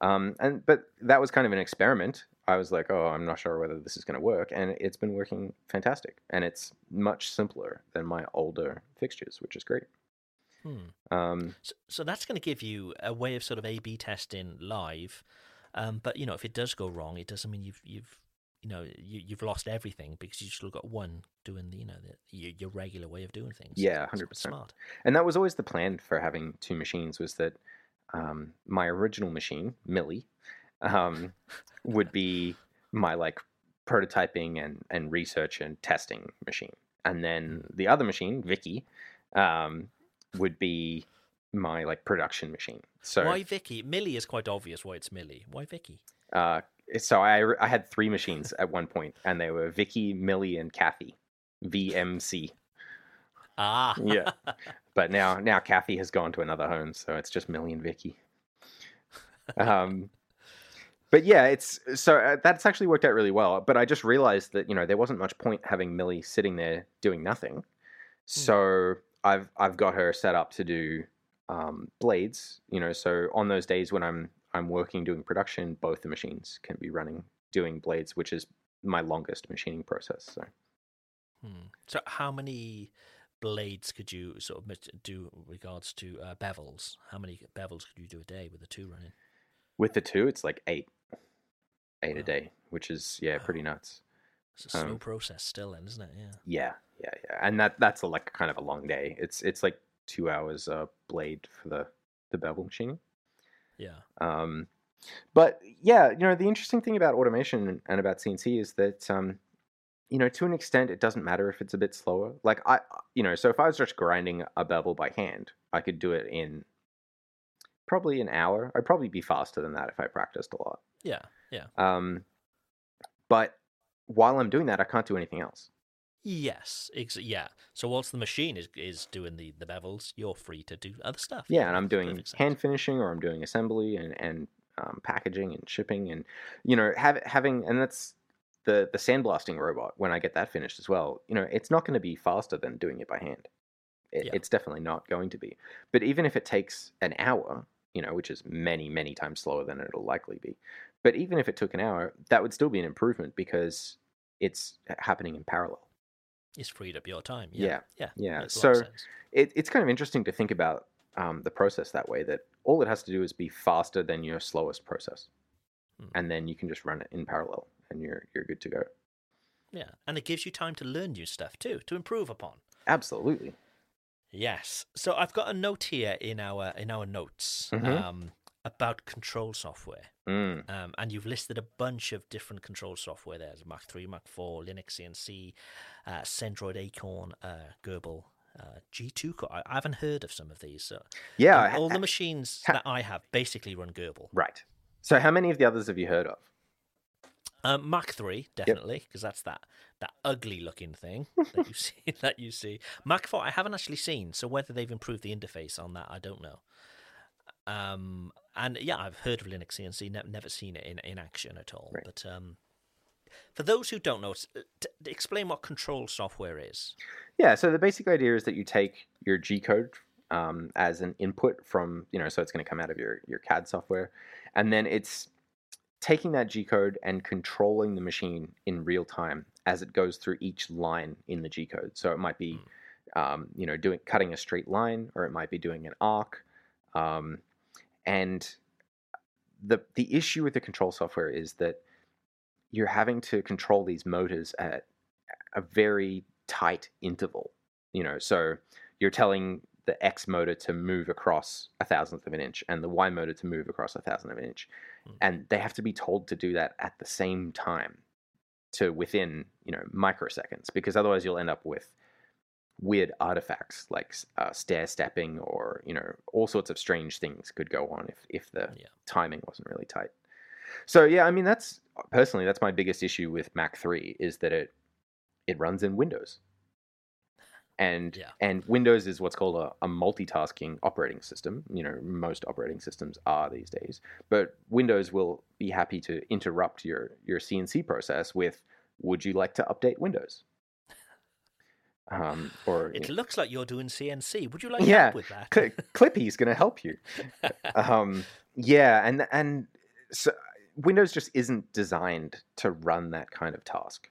Um, and but that was kind of an experiment. I was like, oh, I'm not sure whether this is going to work, and it's been working fantastic. And it's much simpler than my older fixtures, which is great. Hmm. Um, So, so that's going to give you a way of sort of A/B testing live. Um, but you know, if it does go wrong, it doesn't mean you've you've you know you, you've lost everything because you've still got one doing the you know the, your, your regular way of doing things. Yeah, 100%. Smart. and that was always the plan for having two machines was that um, my original machine millie um, would be my like prototyping and, and research and testing machine and then the other machine vicky um, would be my like production machine so why Vicky? Millie is quite obvious why it's Millie. Why Vicky? uh, so I, I had three machines at one point and they were vicky millie and kathy vmc Ah, Yeah. but now now Kathy has gone to another home, so it's just Millie and Vicky. Um, but yeah, it's so uh, that's actually worked out really well. But I just realized that you know there wasn't much point having Millie sitting there doing nothing. So I've I've got her set up to do um, blades. You know, so on those days when I'm I'm working doing production, both the machines can be running doing blades, which is my longest machining process. So Hmm. So how many blades could you sort of do regards to uh, bevels? How many bevels could you do a day with the two running? with the two, it's like eight, eight a day, which is yeah, pretty nuts. It's a slow Um, process still, then, isn't it? Yeah. Yeah, yeah, yeah, and that that's a, like kind of a long day. It's it's like two hours uh, blade for the the bevel machining. Yeah. Um, but yeah, you know, the interesting thing about automation and- and about CNC is that, um, you know, to an extent, it doesn't matter if it's a bit slower. Like I, you know, so if I was just grinding a bevel by hand, I could do it in probably an hour. I'd probably be faster than that if I practiced a lot. Yeah. Yeah. Um, but while I'm doing that, I can't do anything else. Yes. Ex- yeah. So whilst the machine is is doing the, the bevels, you're free to do other stuff. Yeah, and I'm doing hand finishing or I'm doing assembly and and um, packaging and shipping, and you know, have, having and that's the the sandblasting robot. When I get that finished as well, you know, it's not going to be faster than doing it by hand. It, Yeah. It's definitely not going to be. But even if it takes an hour, you know, which is many many times slower than it'll likely be, but even if it took an hour, that would still be an improvement because it's happening in parallel. It's freed up your time. Yeah, Yeah. Yeah. yeah. makes a lot of So- it, it's kind of interesting to think about um, the process that way that all it has to do is be faster than your slowest process Hmm. and then you can just run it in parallel and you're you're good to go Yeah. And it gives you time to learn new stuff too, to improve upon. absolutely Yes. So I've got a note here in our in our notes Mhm. um, about control software. mm. Um, and you've listed a bunch of different control software. There's Mach 3, Mach 4, Linux CNC, uh, Centroid Acorn, uh, Gerbil, uh, G2 I, I haven't heard of some of these. So yeah um, ha- all the machines ha- that I have basically run Gerbil. right so how many of the others have you heard of Um, Mach 3, definitely, because that's that, that ugly looking thing that you see. That you see. Mach 4, I haven't actually seen, so whether they've improved the interface on that, I don't know. Um, and yeah, I've heard of Linux CNC, ne- never seen it in, in action at all. Right. But um, for those who don't know, uh, t- explain what control software is. yeah so the basic idea is that you take your g code um, as an input from you know so it's going to come out of your your cad software and then it's taking that G code and controlling the machine in real time as it goes through each line in the G code. So it might be, um, you know, doing cutting a straight line, or it might be doing an arc. Um, and the the issue with the control software is that you're having to control these motors at a very tight interval. You know, so you're telling the X motor to move across a thousandth of an inch and the Y motor to move across a thousandth of an inch. Mm. And they have to be told to do that at the same time to within, you know, microseconds because otherwise you'll end up with weird artifacts like uh, stair stepping or, you know, all sorts of strange things could go on if, if the Yeah. timing wasn't really tight. So yeah, I mean that's personally that's my biggest issue with Mach 3 is that it it runs in Windows. And Yeah. and Windows is what's called a, a multitasking operating system. You know, most operating systems are these days. But Windows will be happy to interrupt your your CNC process with would you like to update Windows? Um, or It looks like you're doing CNC. Would you like Yeah, help with that? Cl- Clippy's going to help you. um, yeah, and and so Windows just isn't designed to run that kind of task.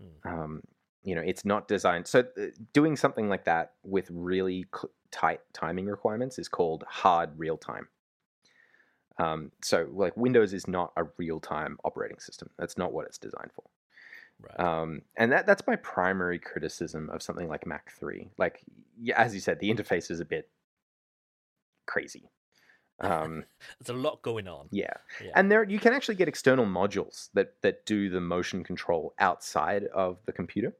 Mm. Um, you know, it's not designed. So uh, doing something like that with really tight timing requirements is called hard real time. Um, so like Windows is not a real time operating system. That's not what it's designed for. Right. Um, and that that's my primary criticism of something like Mach 3. Like, yeah, as you said, the interface is a bit crazy. Um, There's a lot going on. yeah. Yeah. and there you can actually get external modules that that do the motion control outside of the computer.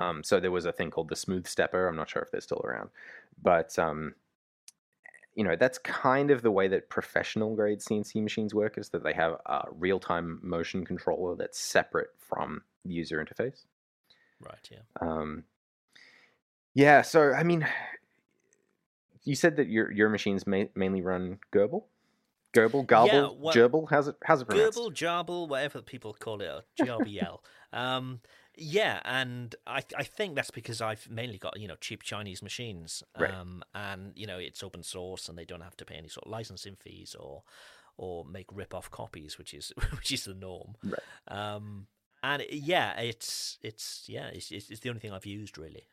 Um, so there was a thing called the Smooth Stepper. I'm not sure if they're still around, but um, you know that's kind of the way that professional grade CNC machines work. Is that they have a real time motion controller that's separate from the user interface. Right. Yeah. Um, yeah, so I mean, you said that your your machines ma- mainly run Gerbil, Gerbil, Garble, well, Gerbil. How's it how's it pronounced? Gerbil, Jarble, whatever people call it, or GRBL. um, yeah, and I I think that's because I've mainly got you know cheap Chinese machines, Right. um, and you know it's open source and they don't have to pay any sort of licensing fees or or make rip off copies, which is which is the norm. Right. Um, and it- yeah, it's it's yeah, it's, it's it's the only thing I've used really.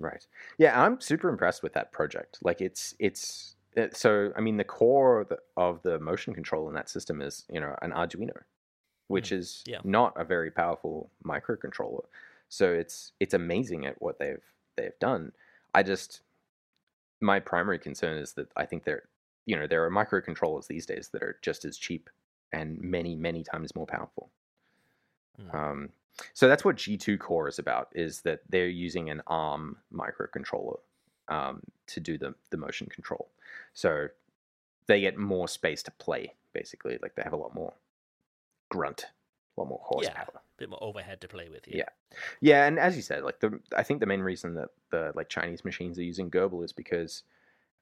Right. Yeah, I'm super impressed with that project. Like it's it's so I mean the core of the, of the motion control in that system is you know an Arduino, which is yeah. not a very powerful microcontroller. So it's it's amazing at what they've they've done. I just my primary concern is that I think there you know there are microcontrollers these days that are just as cheap and many many times more powerful. Mm. Um, so that's what G2 Core is about, is that they're using an ARM microcontroller um, to do the, the motion control. So they get more space to play, basically. Like they have a lot more grunt, a lot more horsepower. Yeah, a bit more overhead to play with. Yeah. Yeah, and as you said, like the I think the main reason that the like Chinese machines are using Gerbil is because,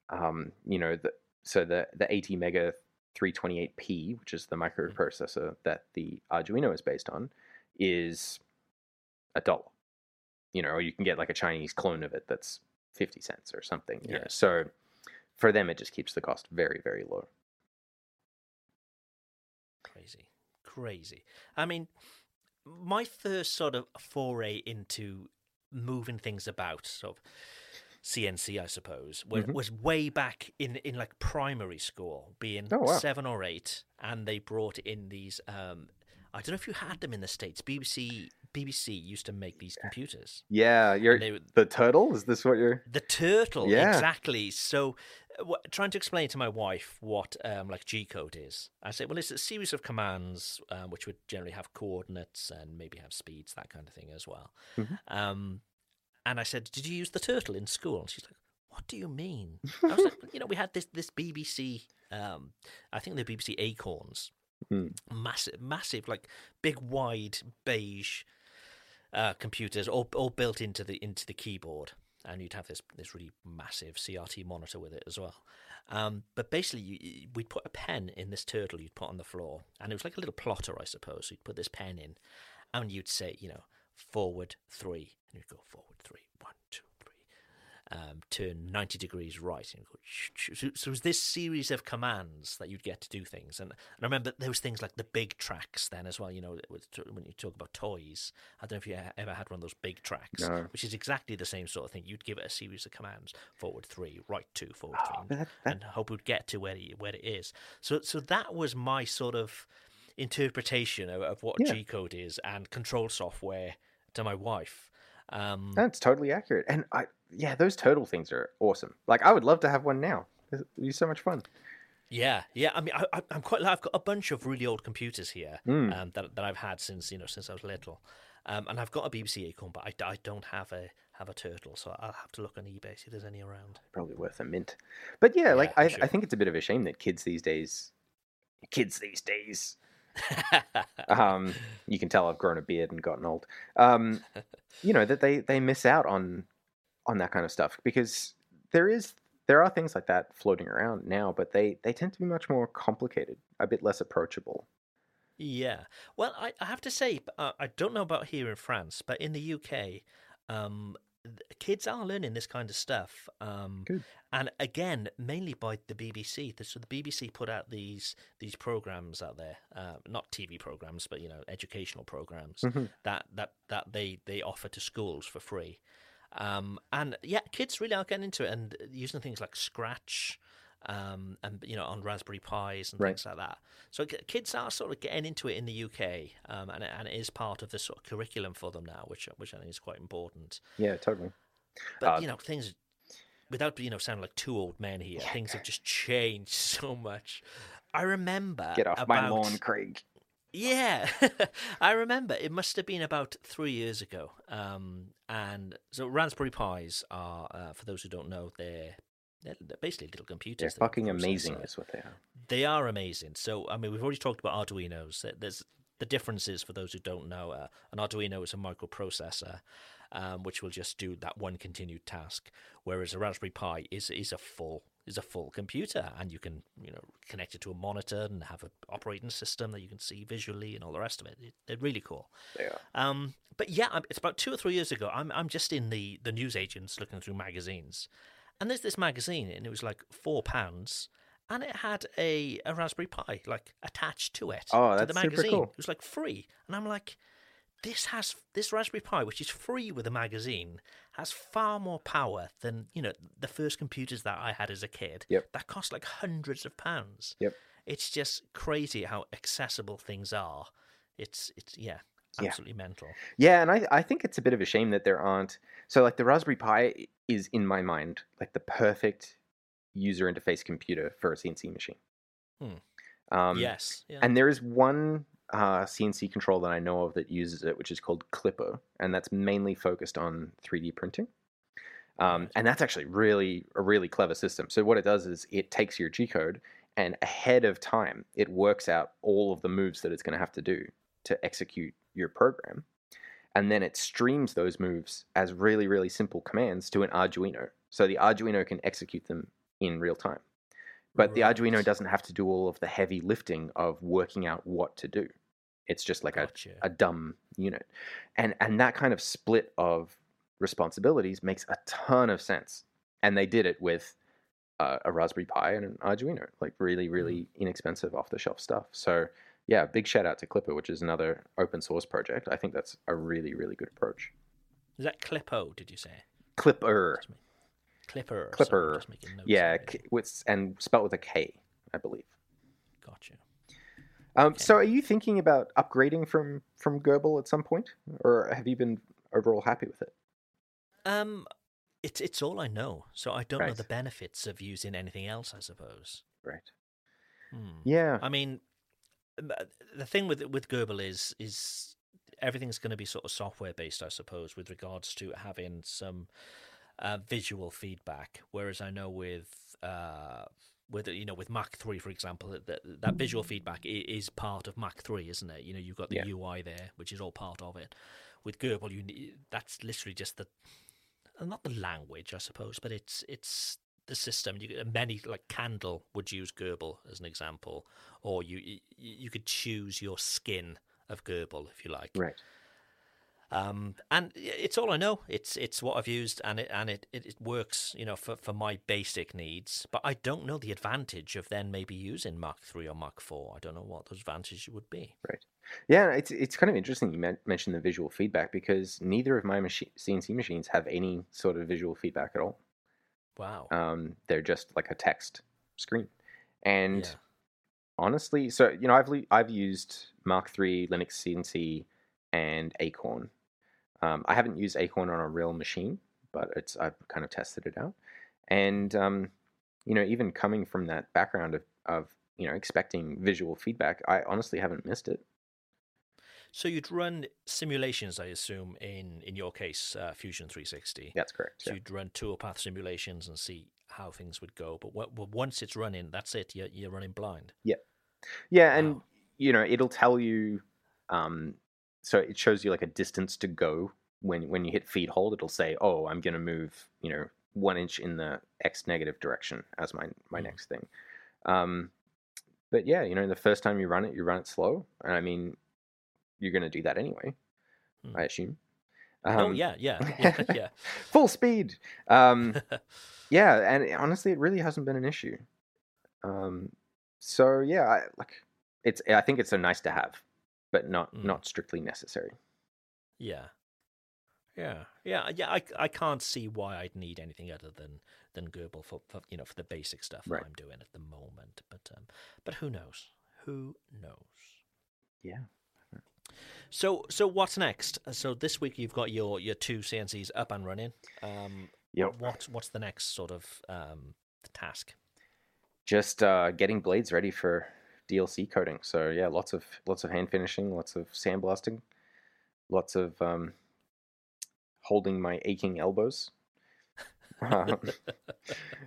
um, you know, the so the the ATmega 328P, which is the microprocessor that the Arduino is based on, is a dollar. You know, or you can get like a Chinese clone of it that's 50 cents or something. you know. Yeah. So for them, it just keeps the cost very, very low. Crazy. I mean, my first sort of foray into moving things about, sort of CNC, I suppose, was, Mhm. was way back in in like primary school, being Oh, wow. seven or eight, and they brought in these. Um, I don't know if you had them in the states. BBC BBC used to make these computers. Yeah, you're They the turtle. Is this what you're? The turtle, Yeah. exactly. So, uh, wh- trying to explain to my wife what um, like G code is, I said, well, it's a series of commands um, which would generally have coordinates and maybe have speeds, that kind of thing as well. Mhm. Um, and I said, did you use the turtle in school? And she's like, what do you mean? I was like, "Well, you know, we had this this BBC. Um, I think the BBC Acorns, Hmm. massive, massive, like big, wide beige uh, computers, all all built into the into the keyboard, and you'd have this this really massive CRT monitor with it as well. Um, but basically, you, we'd put a pen in this turtle you'd put on the floor, and it was like a little plotter, I suppose. So you'd put this pen in, and you'd say, you know, forward three, and you'd go forward three, one, two. Um, turn 90 degrees right. And go, so, so it was this series of commands that you'd get to do things. And, and I remember there was things like the Big Traks then as well, you know, when you talk about toys. I don't know if you ever had one of those Big Traks, No. which is exactly the same sort of thing. You'd give it a series of commands forward three, right two, forward Oh, three, that- that- and hope it would get to where it, where it is. So, so that was my sort of interpretation of, of what Yeah. G code is and control software to my wife. Um, That's totally accurate. And I, yeah, those turtle things are awesome. Like, I would love to have one now. It'd be so much fun. Yeah, yeah. I mean, I, I'm quite. I've got a bunch of really old computers here Mm. um, that that I've had since you know since I was little, um, and I've got a BBC Acorn, but I, I don't have a have a turtle, so I'll have to look on eBay see if there's any around. Probably worth a mint. But yeah, like I, sure. I think it's a bit of a shame that kids these days, kids these days, um, you can tell I've grown a beard and gotten old. Um, you know that they they miss out on on that kind of stuff because there is there are things like that floating around now, but they they tend to be much more complicated, a bit less approachable. Yeah. Well, I, I have to say, uh, I don't know about here in France, but in the UK, um, kids are learning this kind of stuff. Um. And again, mainly by the BBC. So the BBC put out these these programs out there, uh, not TV programs, but you know, educational programs Mhm. that that that they they offer to schools for free. Um, and yeah, kids really are getting into it and using things like Scratch, um, and you know, on Raspberry Pis and Right. things like that. So kids are sort of getting into it in the UK, um, and and it is part of the sort of curriculum for them now, which which I think is quite important. Yeah, totally. But Uh, you know, things without you know sounding like two old men here, things have just changed so much. I remember Get off my lawn, Craig. yeah, I remember. It must have been about three years ago. Um, and so Raspberry Pis are, uh, for those who don't know, they're, they're they're basically little computers. They're computers. that have a fucking amazing, is what they are. They are amazing. So, I mean, we've already talked about Arduinos. There's the differences for those who don't know. Uh, an Arduino is a microprocessor, um, which will just do that one continued task, whereas a Raspberry Pi is is a full is a full computer, and you can you know connect it to a monitor and have an operating system that you can see visually and all the rest of it. It- They're really cool. They are. Um, but yeah, it's about two or three years ago. I'm I'm just in the the newsagents looking through magazines, and there's this magazine, and it was like four pounds, and it had a, a Raspberry Pi like attached to it. Oh, to the magazine. cool. It was like free, and I'm like, this has this Raspberry Pi, which is free with a magazine, has far more power than you know the first computers that I had as a kid. Yep. That cost like hundreds of pounds. Yep. It's just crazy how accessible things are. It's it's yeah, Yeah. absolutely mental. Yeah, and I, I think it's a bit of a shame that there aren't. So, like, the Raspberry Pi is, in my mind, like the perfect user interface computer for a CNC machine. Hmm. Um, yes. Yeah. And there is one uh, CNC control that I know of that uses it, which is called Klipper, and that's mainly focused on 3D printing. Um, and that's actually really a really clever system. So what it does is it takes your G code and ahead of time it works out all of the moves that it's going to have to do to execute your program, and then it streams those moves as really really simple commands to an Arduino. So the Arduino can execute them in real time. But the Arduino doesn't have to do all of the heavy lifting of working out what to do. It's just like Gotcha. a, a dumb unit. And and that kind of split of responsibilities makes a ton of sense. And they did it with uh, a Raspberry Pi and an Arduino, like really, really inexpensive off the shelf stuff. So yeah, big shout out to Klipper, which is another open source project. I think that's a really, really good approach. Is that Clippo? Did you say Klipper. Make- Klipper? Klipper. just making notes Yeah. K- with, and spelled with a K, I believe. Gotcha. Um, Okay. So, are you thinking about upgrading from from Gerbil at some point, or have you been overall happy with it? Um, it's it's all I know, so I don't know the benefits of using anything else. I suppose. Right. Hmm. Yeah. I mean, the thing with with Gerbil is is everything's going to be sort of software based, I suppose, with regards to having some uh, visual feedback. Whereas I know with uh, with you know with Mach three, for example, that that, visual feedback is part of Mach three, isn't it? You know, you've got the Yeah. UI there, which is all part of it. With Gerbil, you that's literally just the not the language, I suppose, but it's it's the system. You many like Candle would use Gerbil as an example, or you you, could choose your skin of Gerbil if you like. Right. Um, and it's all I know. It's it's what I've used, and it and it, it, it works, you know, for, for my basic needs. But I don't know the advantage of then maybe using Mark three or Mark four. I don't know what those advantages would be. Right. Yeah, it's it's kind of interesting you mentioned the visual feedback because neither of my machi- CNC machines have any sort of visual feedback at all. Wow. Um, they're just like a text screen, and Yeah. honestly, so you know, I've I've used Mark III, Linux CNC, and Acorn. Um, I haven't used Acorn on a real machine, but it's I've kind of tested it out, and um, you know, even coming from that background of of you know expecting visual feedback, I honestly haven't missed it. So you'd run simulations, I assume, in in your case, uh, Fusion 360. That's correct. So yeah. you'd run toolpath simulations and see how things would go. But w- w- once it's running, that's it. You're, you're running blind. Yeah, yeah, and Wow. you know it'll tell you. Um, so it shows you like a distance to go when when you hit feed hold. It'll say, "Oh, I'm going to move," you know, one inch in the x negative direction as my my Mm. next thing. Um, but yeah, you know, the first time you run it, you run it slow, and I mean, you're going to do that anyway. Mm. I assume. oh Um, yeah, yeah, yeah, yeah. full speed. Um, yeah, and honestly, it really hasn't been an issue. Um, so yeah, I, like it's. I think it's a nice to have, but not Mm. not strictly necessary. Yeah. Yeah, yeah, yeah. I, I can't see why I'd need anything other than than Gerbil for, for you know for the basic stuff Right. that I'm doing at the moment. But um, but who knows? Who knows? Yeah. So so what's next? So this week you've got your your two CNCs up and running. Um, Yep. what what's the next sort of um task? Just uh, getting blades ready for DLC coating. So yeah, lots of lots of hand finishing, lots of sandblasting, lots of um, holding my aching elbows. Um,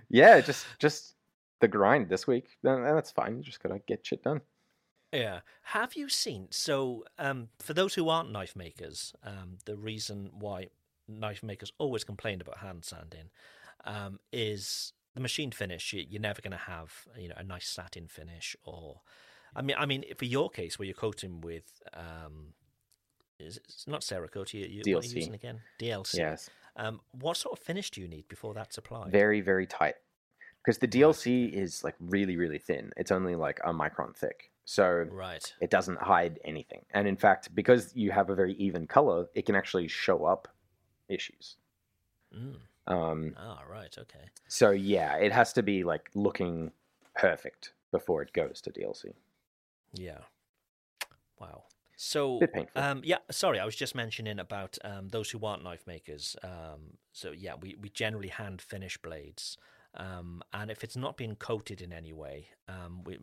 yeah, just just the grind this week. And that's fine. You just gotta get shit done. Yeah. Have you seen? So, um, for those who aren't knife makers, um, the reason why knife makers always complain about hand sanding um, is the machine finish. You, you're never going to have you know a nice satin finish, or I mean, I mean, for your case where you're coating with um, is it's not Cerakote, you, you what are you using again? DLC. Yes. Um, what sort of finish do you need before that's applied? very very tight because the DLC is like really really thin. It's only like a micron thick, so Right. it doesn't hide anything. And in fact, because you have a very even color, it can actually show up issues. Mm. Um, Ah, right. Okay. so yeah, it has to be like looking perfect before it goes to DLC. Yeah. Wow. So, um, yeah, sorry, I was just mentioning about um, those who aren't knife makers. Um, so, yeah, we, we generally hand finish blades. Um, and if it's not been coated in any way, um, we,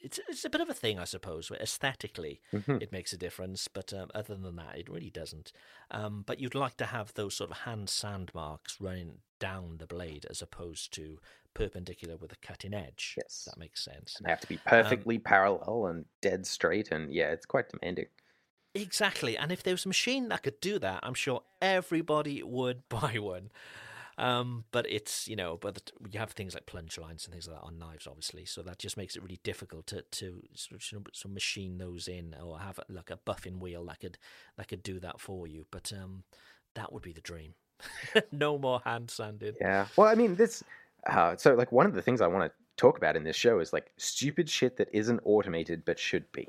it's, it's a bit of a thing, I suppose. Where aesthetically, Mhm. it makes a difference, but um, other than that, it really doesn't. Um, but you'd like to have those sort of hand sand marks running down the blade as opposed to perpendicular with a cutting edge. Yes. That makes sense. And they have to be Um, perfectly parallel and dead straight, and yeah, it's quite demanding. Exactly. And if there was a machine that could do that, I'm sure everybody would buy one. Um, but it's you know, but you have things like plunge lines and things like that on knives, obviously. So that just makes it really difficult to to sort of machine those in or have like a buffing wheel that could that could do that for you. But um, that would be the dream. no more hand sanding. Yeah. Well, I mean, this. Uh, so, like, one of the things I want to talk about in this show is like stupid shit that isn't automated but should be.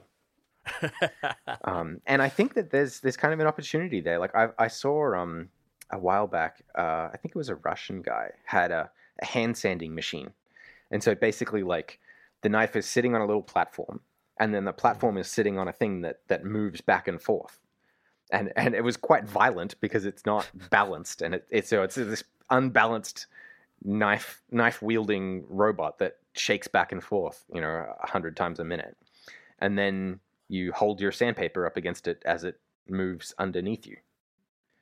um, and I think that there's there's kind of an opportunity there. Like I I saw um a while back, uh, I think it was a Russian guy had a, a hand sanding machine, and so basically like the knife is sitting on a little platform, and then the platform is sitting on a thing that that moves back and forth, and and it was quite violent because it's not balanced, and it, it's so it's this unbalanced knife knife wielding robot that shakes back and forth, you know, a hundred times a minute, and then you hold your sandpaper up against it as it moves underneath you.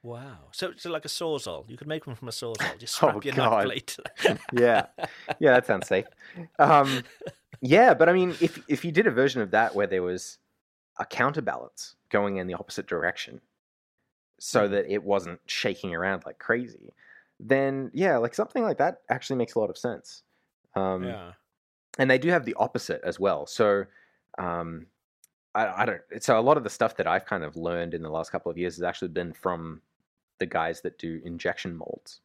Wow. So, so like a sawzall. You could make one from a sawzall. Just strap oh, your God. yeah. Yeah, that sounds safe. Um, yeah, but I mean, if if you did a version of that where there was a counterbalance going in the opposite direction, so mm. that it wasn't shaking around like crazy, then yeah, like something like that actually makes a lot of sense. Um, yeah. And they do have the opposite as well. So um, I, I don't. So a lot of the stuff that I've kind of learned in the last couple of years has actually been from the guys that do injection molds.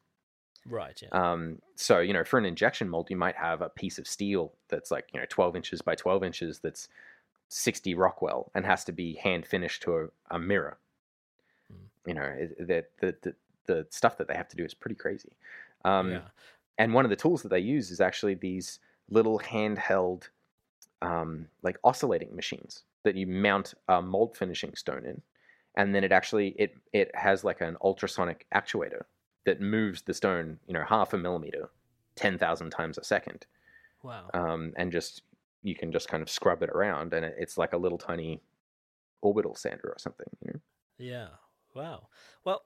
Right. Yeah. Um, so you know, for an injection mold, you might have a piece of steel that's like you know 12 inches by 12 inches that's 60 Rockwell and has to be hand finished to a, a mirror. Mm. You know, the, the, the the stuff that they have to do is pretty crazy. Um, yeah. And one of the tools that they use is actually these little handheld, um, like oscillating machines that you mount a mold finishing stone in, and then it actually it it has like an ultrasonic actuator that moves the stone, you know, half a millimeter, ten thousand times a second. Wow. Um, and just you can just kind of scrub it around, and it's like a little tiny orbital sander or something. You know? Yeah. Wow. Well,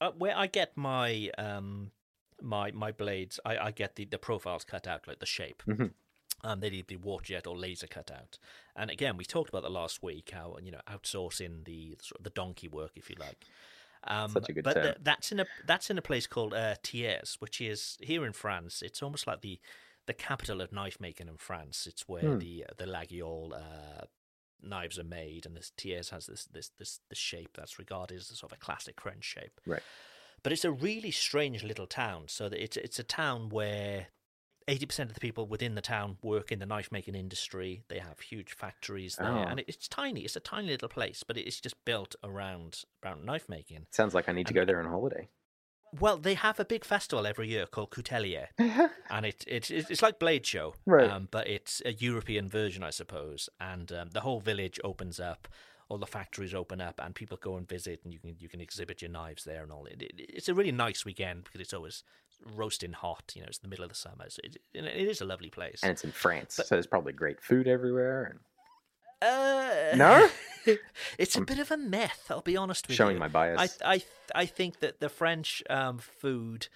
uh, where I get my um my my blades, I, I get the the profiles cut out, like the shape. Mm-hmm. Um, they need to be water jet or laser cut out. And again, we talked about the last week how you know outsourcing the the donkey work, if you like. Um, Such a good but term. that's in a that's in a place called uh, Thiers, which is here in France. It's almost like the the capital of knife making in France. It's where hmm. the the Laguiole uh, knives are made, and this Thiers has this this this the shape that's regarded as a sort of a classic French shape. Right. But it's a really strange little town. So that it's it's a town where 80% of the people within the town work in the knife making industry. They have huge factories there. Oh. And it's tiny. It's a tiny little place, but it's just built around, around knife making. Sounds like I need to and, go there on holiday. Well, they have a big festival every year called Coutellia, and it, it, it's like Blade Show, right. Um, but it's a European version, I suppose. And um, the whole village opens up, all the factories open up, and people go and visit, and you can you can exhibit your knives there and all. It, it, it's a really nice weekend because it's always roasting hot. You know, it's the middle of the summer. So it, it is a lovely place. And it's in France, but, so there's probably great food everywhere. And... Uh, no, it's a bit of a myth. I'll be honest with showing you. my bias. I I I think that the French um, food.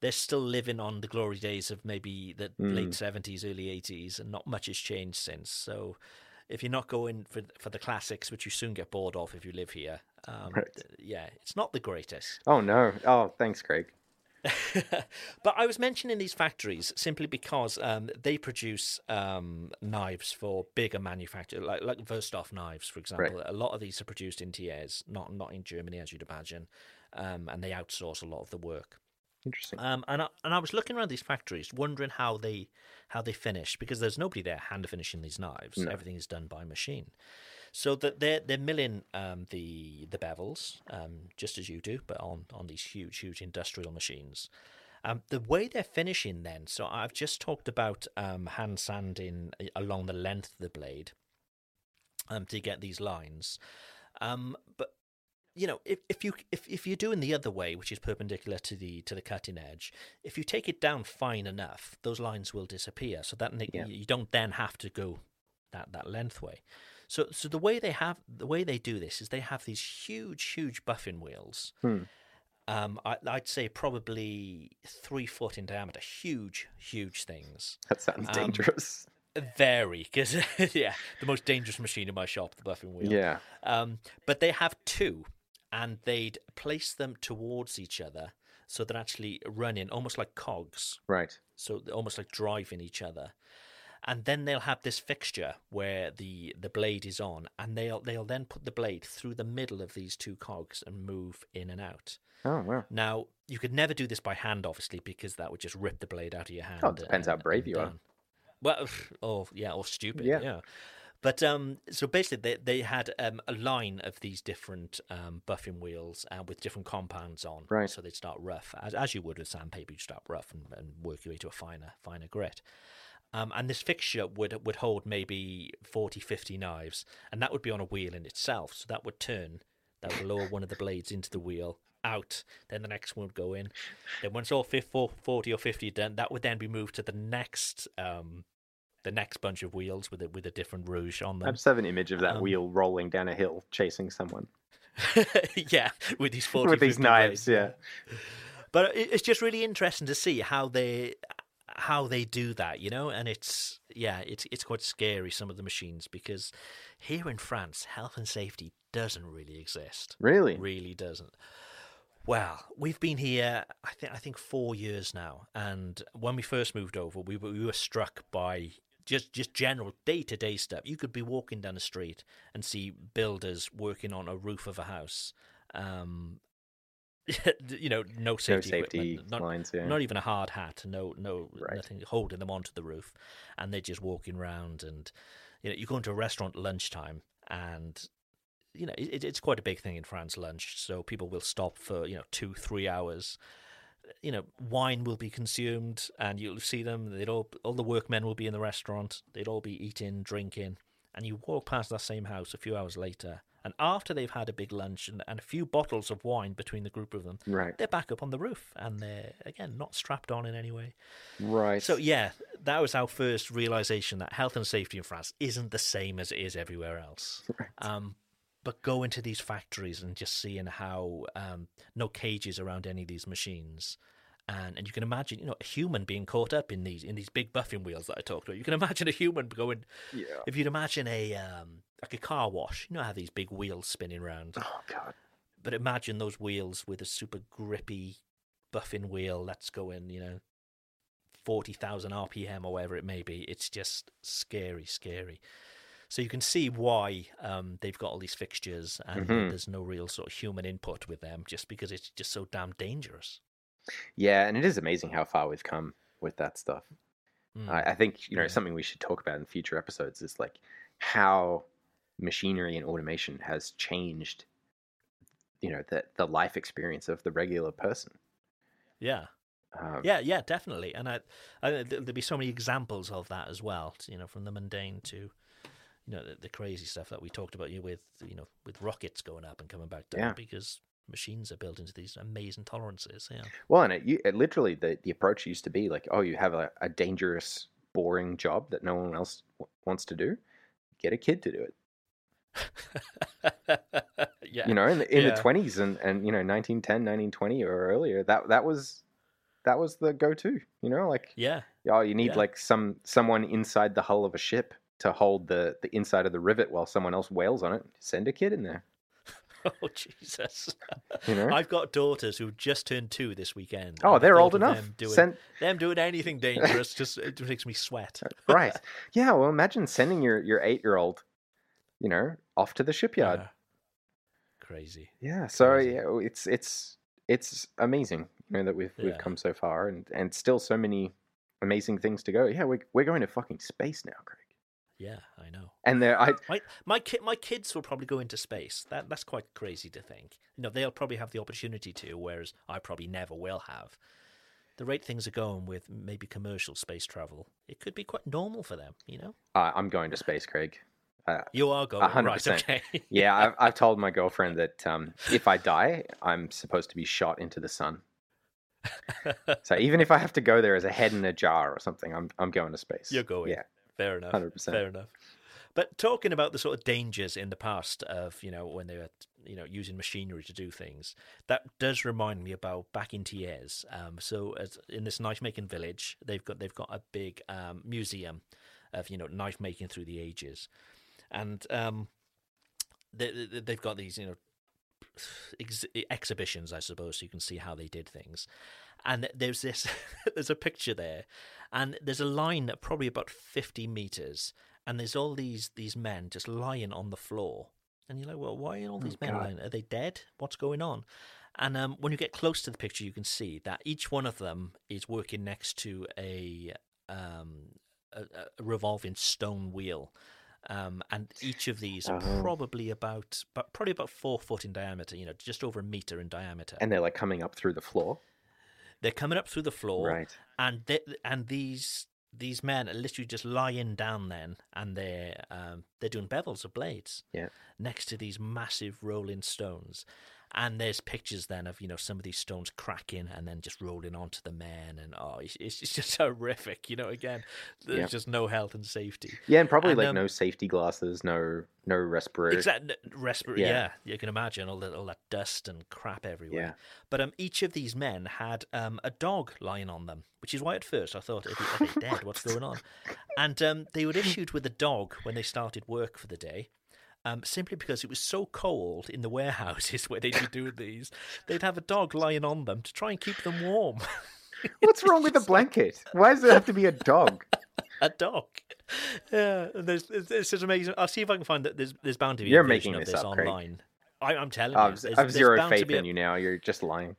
They're still living on the glory days of maybe the mm. late seventies, early eighties, and not much has changed since. So, if you're not going for for the classics, which you soon get bored of if you live here, um, right. yeah, it's not the greatest. Oh no! Oh, thanks, Craig. But I was mentioning these factories simply because um, they produce um, knives for bigger manufacturers, like like Wüsthof knives, for example. Right. A lot of these are produced in Thiers, not not in Germany, as you'd imagine, um, and they outsource a lot of the work. Interesting. Um, and I, and I was looking around these factories, wondering how they how they finish because there's nobody there hand finishing these knives. No. Everything is done by machine. So that they're they're milling um, the the bevels um, just as you do, but on on these huge huge industrial machines. Um, the way they're finishing then, so I've just talked about um, hand sanding along the length of the blade um, to get these lines. Um, but you know, if, if you if, if you're doing the other way, which is perpendicular to the to the cutting edge, if you take it down fine enough, those lines will disappear. So that yeah. you don't then have to go that that length way. So, so the way they have the way they do this is they have these huge, huge buffing wheels. Hmm. Um, I, would say probably three foot in diameter, huge, huge things. That sounds um, dangerous. Very, because yeah, the most dangerous machine in my shop, the buffing wheel. Yeah. Um, but they have two, and they'd place them towards each other so they're actually running almost like cogs, Right. so they're almost like driving each other. And then they'll have this fixture where the, the blade is on, and they'll they'll then put the blade through the middle of these two cogs and move in and out. Oh wow. Now, you could never do this by hand, obviously, because that would just rip the blade out of your hand. Oh, it depends how brave and you are. Well, or yeah, or stupid. Yeah. Yeah. But um, so basically, they they had um, a line of these different um, buffing wheels uh, with different compounds on. Right. So they'd start rough, as, as you would with sandpaper. you'd start rough and, and work your way to a finer finer grit. Um, and this fixture would would hold maybe 40, 50 knives, and that would be on a wheel in itself. So that would turn, that would lower one of the blades into the wheel, out. Then the next one would go in. Then once all fif- four- 40 or fifty done, that would then be moved to the next um, the next bunch of wheels with a, with a different rouge on I them. just have an image of that Um, wheel rolling down a hill chasing someone yeah, with these 40, with these knives. blades, Yeah. but it- it's just really interesting to see how they how they do that you know? And it's yeah it's it's quite scary some of the machines because here in France health and safety doesn't really exist. Really. really doesn't. Well we've been here i think i think 4 years now and when we first moved over we were, we were struck by just just general day-to-day stuff. You could be walking down the street and see builders working on a roof of a house um you know no No safety, safety equipment, not, lines. Yeah. not even a hard hat, no, no, Right. nothing holding them onto the roof, and they're just walking around. And you know, you go into a restaurant at lunchtime, and you know, it, it's quite a big thing in France. Lunch, so people will stop for you know two, three hours. You know, wine will be consumed, and you'll see them. They'd all, all the workmen will be in the restaurant. They'd all be eating, drinking, and you walk past that same house a few hours later. And after they've had a big lunch and, and a few bottles of wine between the group of them, Right. they're back up on the roof and they're again not strapped on in any way. Right. So yeah, that was our first realization that health and safety in France isn't the same as it is everywhere else. Um, but go into these factories and just seeing how um, no cages around any of these machines. And, and you can imagine, you know, a human being caught up in these in these big buffing wheels that I talked about. You can imagine a human going. Yeah. If you'd imagine a um, like a car wash, you know how these big wheels spinning around. Oh god. But imagine those wheels with a super grippy buffing wheel that's going, you know, 40,000 RPM or whatever it may be. It's just scary, scary. So you can see why um, they've got all these fixtures and Mhm. there's no real sort of human input with them just because it's just so damn dangerous. Yeah, and it is amazing how far we've come with that stuff. Mm. I, I think you know Yeah. something we should talk about in future episodes is like how machinery and automation has changed. You know the the life experience of the regular person. yeah. Um, Yeah, yeah, definitely. And I, I there- there'll be so many examples of that as well. You know, from the mundane to, you know, the, the crazy stuff that we talked about you with, you know, with rockets going up and coming back down Yeah. because machines are built into these amazing tolerances. Yeah, Well, and it, you, it literally the the approach used to be like, oh, you have a, a dangerous, boring job that no one else w- wants to do. Get a kid to do it. yeah, You know, in the in Yeah. the twenties and and you know 1910, 1920 or earlier, that that was that was the go to. You know, like yeah, oh, you need Yeah. like some someone inside the hull of a ship to hold the the inside of the rivet while someone else wails on it. Send a kid in there. Oh Jesus! You know? I've got daughters who just turned two this weekend. Oh, they're old enough. Them doing, Send them doing anything dangerous just it makes me sweat. right. Yeah. Well, imagine sending your your eight year old, you know, off to the shipyard. Yeah. Crazy. Yeah. So Crazy. yeah, it's it's it's amazing, you know, that we've we've come so far, and and still so many amazing things to go. Yeah, we're we're going to fucking space now, Craig. Yeah, I know. And there, I My my kid my kids will probably go into space. That that's quite crazy to think. You know, they'll probably have the opportunity to, whereas I probably never will have. The rate things are going with maybe commercial space travel, it could be quite normal for them. You know, uh, I'm going to space, Craig. Uh, you are going hundred right. percent. Okay. yeah, I've I've told my girlfriend that um, if I die, I'm supposed to be shot into the sun. So even if I have to go there as a head in a jar or something, I'm I'm going to space. You're going. Yeah. Fair enough. 100%. Fair enough. But talking about the sort of dangers in the past of you know when they were you know using machinery to do things, that does remind me about back in Thiers. Um, so as, in this knife making village, they've got they've got a big um, museum of you know knife making through the ages, and um, they, they- they've got these you know ex- exhibitions, I suppose, so you can see how they did things. And there's this, there's a picture there, and there's a line at probably about fifty meters, and there's all these these men just lying on the floor, and you're like, well, why are all these Oh, men God. lying? Are they dead? What's going on? And um, when you get close to the picture, you can see that each one of them is working next to a um, a, a revolving stone wheel. Um, and each of these are Oh. probably about, but probably about four foot in diameter. You know, just over a meter in diameter. And they're like coming up through the floor. They're coming up through the floor, Right. and they, and these these men are literally just lying down then, and they're um, they're doing bevels of blades Yeah. next to these massive rolling stones. And there's pictures then of you know some of these stones cracking and then just rolling onto the men, and oh, it's, it's just horrific. You know, again, there's Yeah. just no health and safety. Yeah, and probably And, like um, no safety glasses, no no respirator. Exactly, respiratory. Yeah. Yeah. you can imagine all that all that dust and crap everywhere. Yeah. But um, each of these men had um a dog lying on them, which is why at first I thought, are they dead? What's going on? And um, they were issued with a dog when they started work for the day. Um, simply because it was so cold in the warehouses where they'd be doing these, they'd have a dog lying on them to try and keep them warm. What's wrong with a blanket? Why does it have to be a dog? a dog. Yeah, there's it's, it's amazing. I'll see if I can find that. There's there's bound to be You're making of this this up, Craig. online. I, I'm telling I've, you, I've zero faith a- in you now. You're just lying.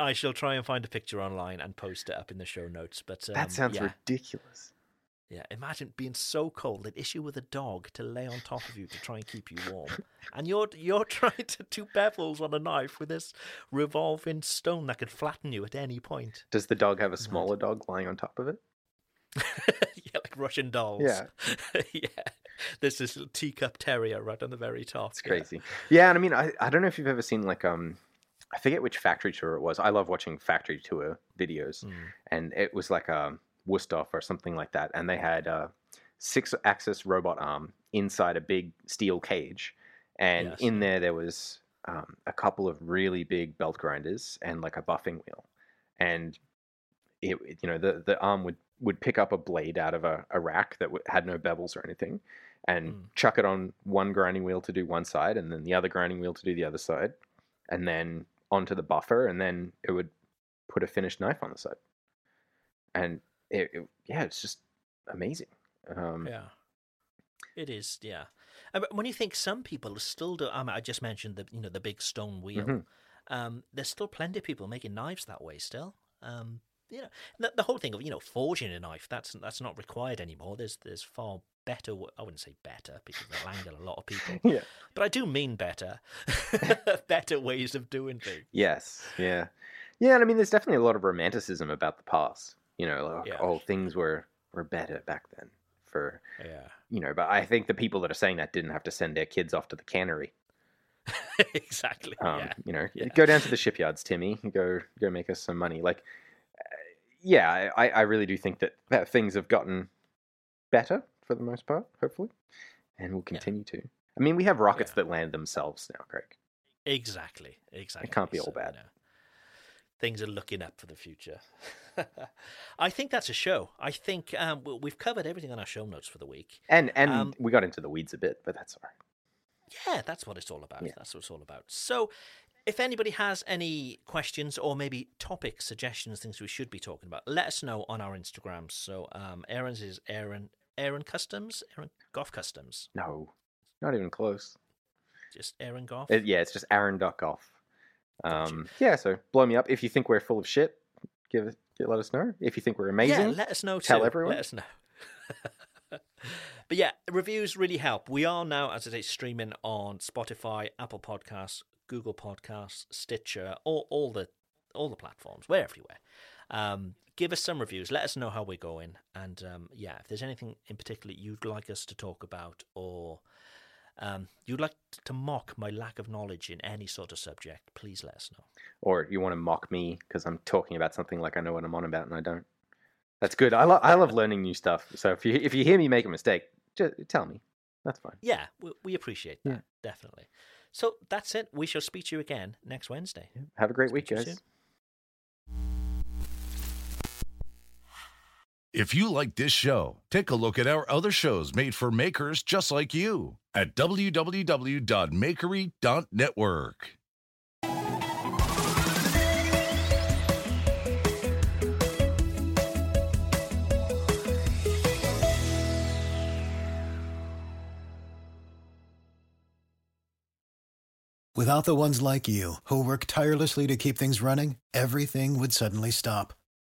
I shall try and find a picture online and post it up in the show notes. But um, that sounds yeah, ridiculous. Yeah. Imagine being so cold they'd issue with a dog to lay on top of you to try and keep you warm, and you're you're trying to do bevels on a knife with this revolving stone that could flatten you at any point. Does the dog have a smaller dog lying on top of it? yeah, like Russian dolls. Yeah. yeah. There's this little teacup terrier right on the very top. It's yeah. crazy. Yeah, and I mean, I, I don't know if you've ever seen like um, I forget which factory tour it was. I love watching factory tour videos, Mm. and it was like a Wüsthof or something like that, and they had a six-axis robot arm inside a big steel cage, and Yes. in there there was um, a couple of really big belt grinders and like a buffing wheel, and it you know the the arm would would pick up a blade out of a, a rack that w- had no bevels or anything and Mm. chuck it on one grinding wheel to do one side and then the other grinding wheel to do the other side and then onto the buffer and then it would put a finished knife on the side and it, it yeah it's just amazing um, Yeah. It is, yeah. But when you think some people still do, I, mean, I just mentioned the you know the big stone wheel. Mhm. Um, there's still plenty of people making knives that way still. Um, you know, the, the whole thing of you know forging a knife that's that's not required anymore. There's there's far better. I wouldn't say better because angle a lot of people, yeah but I do mean better, better ways of doing things. yes yeah yeah and i mean there's definitely a lot of romanticism about the past you know like Yeah. oh things were were better back then for Yeah, you know but i think the people that are saying that didn't have to send their kids off to the cannery exactly. Um, yeah, You know, yeah. go down to the shipyards, Timmy. Go go make us some money. Like, uh, yeah, I, I really do think that, that things have gotten better for the most part, hopefully, and will continue to. I mean, we have rockets Yeah. that land themselves now, Craig. Exactly, exactly. It can't be all So, you bad. know, things are looking up for the future. I think that's a show. I think um, we- we've covered everything on our show notes for the week. And and Um, we got into the weeds a bit, but that's all right. Yeah, that's what it's all about. Yeah. That's what it's all about. So, if anybody has any questions or maybe topic suggestions, things we should be talking about, let us know on our Instagram. So, um, Aaron's is Aaron Aaron Customs, Aaron Golf Customs, No, not even close. just Aaron Golf. It- yeah, it's just Aaron.golf. Um, yeah, so blow me up. If you think we're full of shit, give it, let us know. If you think we're amazing, Yeah, let us know. Tell too. everyone. Let us know. but yeah, reviews really help. We are now, as I say, streaming on Spotify, Apple Podcasts, Google Podcasts, Stitcher, all all the all the platforms. We're everywhere. Um, give us some reviews. Let us know how we're going. And um, yeah, if there's anything in particular you'd like us to talk about, or um, you'd like to mock my lack of knowledge in any sort of subject, please let us know. or you want to mock me because I'm talking about something like I know what I'm on about and I don't. That's good. I, lo- I love learning new stuff. So if you if you hear me make a mistake, just tell me. That's fine. Yeah, we, we appreciate that Yeah. definitely. So that's it. We shall speak to you again next Wednesday. Have a great week, Speak you guys. If you like this show, take a look at our other shows made for makers just like you at www.makery.network. Without the ones like you, who work tirelessly to keep things running, everything would suddenly stop